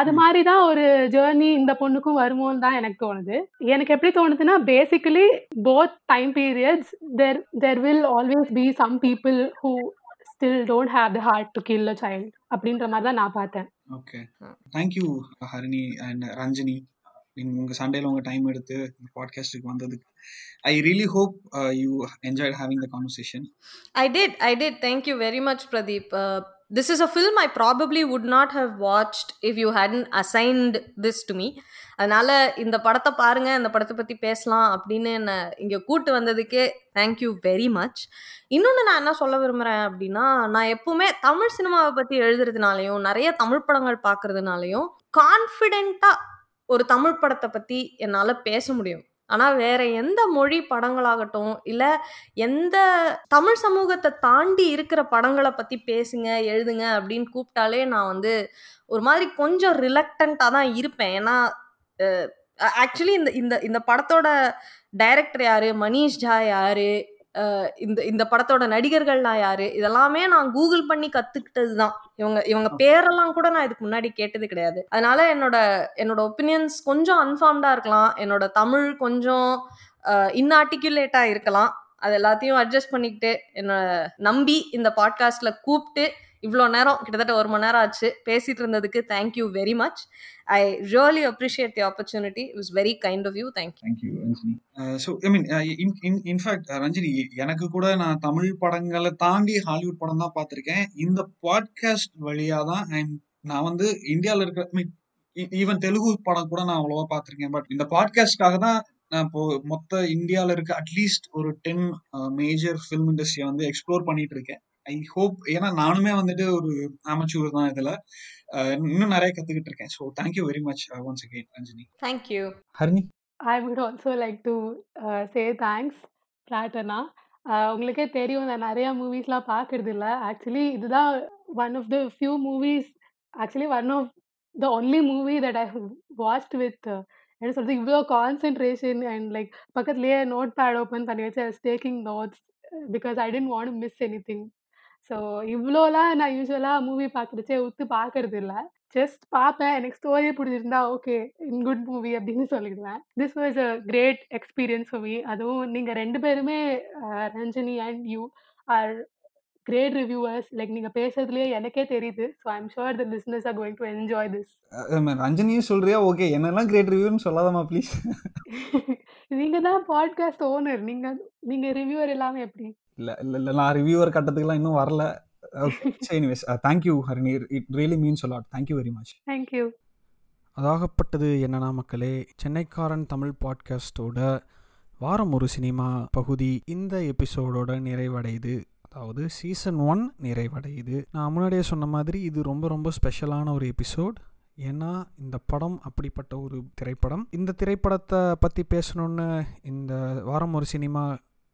அது மாதிரி தான் ஒரு ஜேர்னி இந்த பொண்ணுக்கும் வருமோன்னு தான் எனக்கு தோணுது. எனக்கு எப்படி தோணுதுன்னா basically both time periods there there will always be some people who still don't have the heart to kill a child அப்படின்ற மாதிரி தான் நான் பார்த்தேன். Okay thank you Harini and Ranjini. நீங்க உங்க சண்டேல உங்க டைம் எடுத்து இந்த பாட்காஸ்டுக்கு வந்ததுக்கு. I really hope you enjoyed having the conversation I did. I did. Thank you very much, Pradeep. Uh, this is a film I probably would not have watched if you hadn't assigned this to me. அதனால இந்த படத்தை பாருங்க இந்த படத்தை பத்தி பேசலாம் அப்படின்னு என்னை இங்க கூட்டு வந்ததுக்கே தேங்க்யூ வெரி மச் இன்னொன்று நான் என்ன சொல்ல விரும்புகிறேன் அப்படின்னா நான் எப்பவுமே தமிழ் சினிமாவை பத்தி எழுதுறதுனாலையும் நிறைய தமிழ் படங்கள் பார்க்கறதுனாலையும் கான்ஃபிடென்ட்டா ஒரு தமிழ் படத்தை பத்தி என்னால் பேச முடியும் ஆனால் வேற எந்த மொழி படங்களாகட்டும் இல்லை எந்த தமிழ் சமூகத்தை தாண்டி இருக்கிற படங்களை பற்றி பேசுங்க எழுதுங்க அப்படின்னு கூப்பிட்டாலே நான் வந்து ஒரு மாதிரி கொஞ்சம் ரிலக்டண்ட்டாக தான் இருப்பேன். ஏன்னா ஆக்சுவலி இந்த இந்த இந்த படத்தோட டைரக்டர் யாரு? மணிஷ் ஜா யாரு? இந்த இந்த படத்தோட நடிகர்கள்லாம் யாரு? இதெல்லாமே நான் கூகுள் பண்ணி கத்துக்கிட்டது தான் இவங்க இவங்க பேரெல்லாம் கூட நான் இதுக்கு முன்னாடி கேட்டது கிடையாது. அதனால என்னோட என்னோட ஒப்பீனியன்ஸ் கொஞ்சம் அன்ஃபார்ம்டா இருக்கலாம். என்னோட தமிழ் கொஞ்சம் இன்ஆர்டிகுலேட்டா இருக்கலாம். அது எல்லாத்தையும் அட்ஜஸ்ட் பண்ணிக்கிட்டு என்னை நம்பி இந்த பாட்காஸ்ட்ல கூப்பிட்டு இவ்வளோ நேரம் கிட்டத்தட்ட ஒரு மணி நேரம் ஆச்சு பேசிட்டு இருந்ததுக்கு thank you very much I really appreciate the opportunity is very kind of you thank you thank you Ranjini so I mean in fact Ranjini எனக்கு கூட நான் தமிழ் படங்களை தாண்டி ஹாலிவுட் படம் தான் பார்த்துருக்கேன். இந்த பாட்காஸ்ட் வழியாக தான் நான் வந்து இந்தியாவில் இருக்கிற மீன் ஈவன் e, தெலுங்கு படம் கூட நான் அவ்வளோவா பார்த்துருக்கேன். பட் இந்த பாட்காஸ்ட்காக தான் நான் இப்போ மொத்த இந்தியாவில் இருக்க அட்லீஸ்ட் ஒரு டென் மேஜர் ஃபிலிம் இண்டஸ்ட்ரியை வந்து எக்ஸ்ப்ளோர் பண்ணிட்டு இருக்கேன். ஐ ஹோப் ஏன்னா நானுமே வந்துட்டு ஒரு அமச்சூர் தான் இதுல. இன்னும் நிறைய கத்துக்கிட்டு இருக்கேன் so thank you very much once again Ranjini thank you Harini. I would also like to say thanks பிராட்டனா உங்களுக்கே தெரியும் நான் நிறையா மூவிஸ்லாம் பார்க்கறது இல்லை ஆக்சுவலி இதுதான் one of the few movies actually one of the only movie that I watched with என்ன சொல்றது இவ்வளோ கான்சென்ட்ரேஷன் அண்ட் லைக் பக்கத்துலேயே நோட் பேட் ஓப்பன் பண்ணி வச்சு taking notes because I didn't want miss anything so இவ்வளோலாம் நான் யூஸ்வலாக மூவி பார்க்குறச்சே உத்து பார்க்கறது இல்லை. ஜஸ்ட் பார்ப்பேன் எனக்கு ஸ்டோரி பிடிச்சிருந்தா ஓகே இன் குட் மூவி அப்படின்னு சொல்லிடுவேன். This was a great experience for me அதுவும் நீங்கள் ரெண்டு பேருமே Ranjani and you are great reviewers like நீங்கள் பேசுறதுலேயே எனக்கே தெரியுது. So I'm sure the listeners are going to enjoy this ரஞ்சனியும் சொல்றியா? ஓகே என்னெல்லாம் கிரேட் ரிவ்யூன்னு சொல்லாதமா ப்ளீஸ் நீங்கள் தான் பாட்காஸ்ட் ஓனர் நீங்கள் நீங்கள் ரிவ்யூவர் எல்லாமே எப்படி? இல்லை இல்லை இல்லை. நான் ரிவ்யூவர் கட்டத்துக்குலாம் இன்னும் வரல. Anyways thank you Harini it really means a lot thank you very much thank you அதாகப்பட்டது என்னன்னா மக்களே சென்னைக்காரன் தமிழ் பாட்காஸ்டோட வாரம் ஒரு சினிமா பகுதி இந்த எபிசோடோட நிறைவடையுது. அதாவது சீசன் ஒன் நிறைவடையுது. நான் முன்னாடியே சொன்ன மாதிரி இது ரொம்ப ரொம்ப ஸ்பெஷலான ஒரு எபிசோட் ஏன்னா இந்த படம் அப்படிப்பட்ட ஒரு திரைப்படம். இந்த திரைப்படத்தை பற்றி பேசணுன்னு இந்த வாரம் ஒரு சினிமா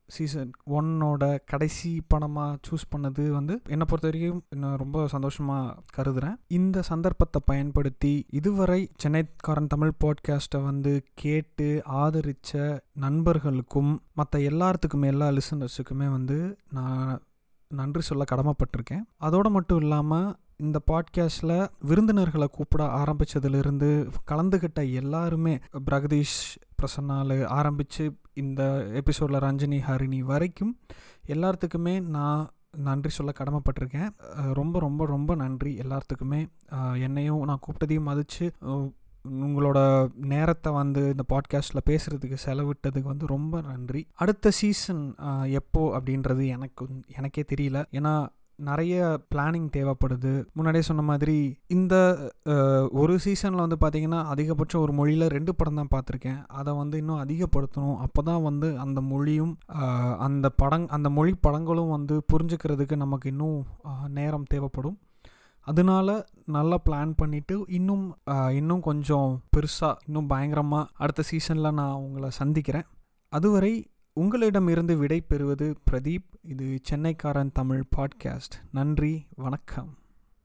சீசன் ஒன்னோட கடைசி படமாக சூஸ் பண்ணது வந்து என்னை பொறுத்த வரைக்கும் நான் ரொம்ப சந்தோஷமாக கருதுகிறேன் இந்த சந்தர்ப்பத்தை பயன்படுத்தி இதுவரை சென்னைக்காரன் தமிழ் பாட்காஸ்ட்டை வந்து கேட்டு ஆதரித்த நண்பர்களுக்கும் மற்ற எல்லாத்துக்குமே எல்லா லிசனர்ஸுக்குமே வந்து நான் நன்றி சொல்ல கடமைப்பட்டிருக்கேன். அதோடு மட்டும் இல்லாமல் இந்த பாட்காஸ்டில் விருந்தினர்களை கூப்பிட ஆரம்பித்ததுலேருந்து கலந்துக்கிட்ட எல்லாருமே பிரகதீஷ் பிரசன்னால் ஆரம்பித்து இந்த எபிசோடில் ரஞ்சினி ஹரிணி வரைக்கும் எல்லாத்துக்குமே நான் நன்றி சொல்ல கடமைப்பட்டிருக்கேன். ரொம்ப ரொம்ப ரொம்ப நன்றி எல்லாத்துக்குமே என்னையும் நான் கூப்பிட்டதையும் மதித்து உங்களோட நேரத்தை வந்து இந்த பாட்காஸ்ட்டில் பேசுகிறதுக்கு செலவிட்டதுக்கு வந்து ரொம்ப நன்றி. அடுத்த சீசன் எப்போ அப்படின்றது எனக்கு எனக்கே தெரியல. ஏன்னா நிறைய பிளானிங் தேவைப்படுது. முன்னாடியே சொன்ன மாதிரி இந்த ஒரு சீசனில் வந்து பார்த்திங்கன்னா அதிகபட்சம் ஒரு மொழியில் ரெண்டு படம் தான் பார்த்துருக்கேன் அதை வந்து இன்னும் அதிகப்படுத்தணும். அப்போ தான் வந்து அந்த மொழியும் அந்த படங் அந்த மொழி படங்களும் வந்து புரிஞ்சுக்கிறதுக்கு நமக்கு இன்னும் நேரம் தேவைப்படும். அதனால நல்லா பிளான் பண்ணிவிட்டு இன்னும் இன்னும் கொஞ்சம் பெருசாக இன்னும் பயங்கரமாக அடுத்த சீசனில் நான் உங்களை சந்திக்கிறேன். அதுவரை உங்களிடமிருந்து விடை பெறுவது பிரதீப். இது சென்னைக்காரன் தமிழ் பாட்காஸ்ட். நன்றி வணக்கம்.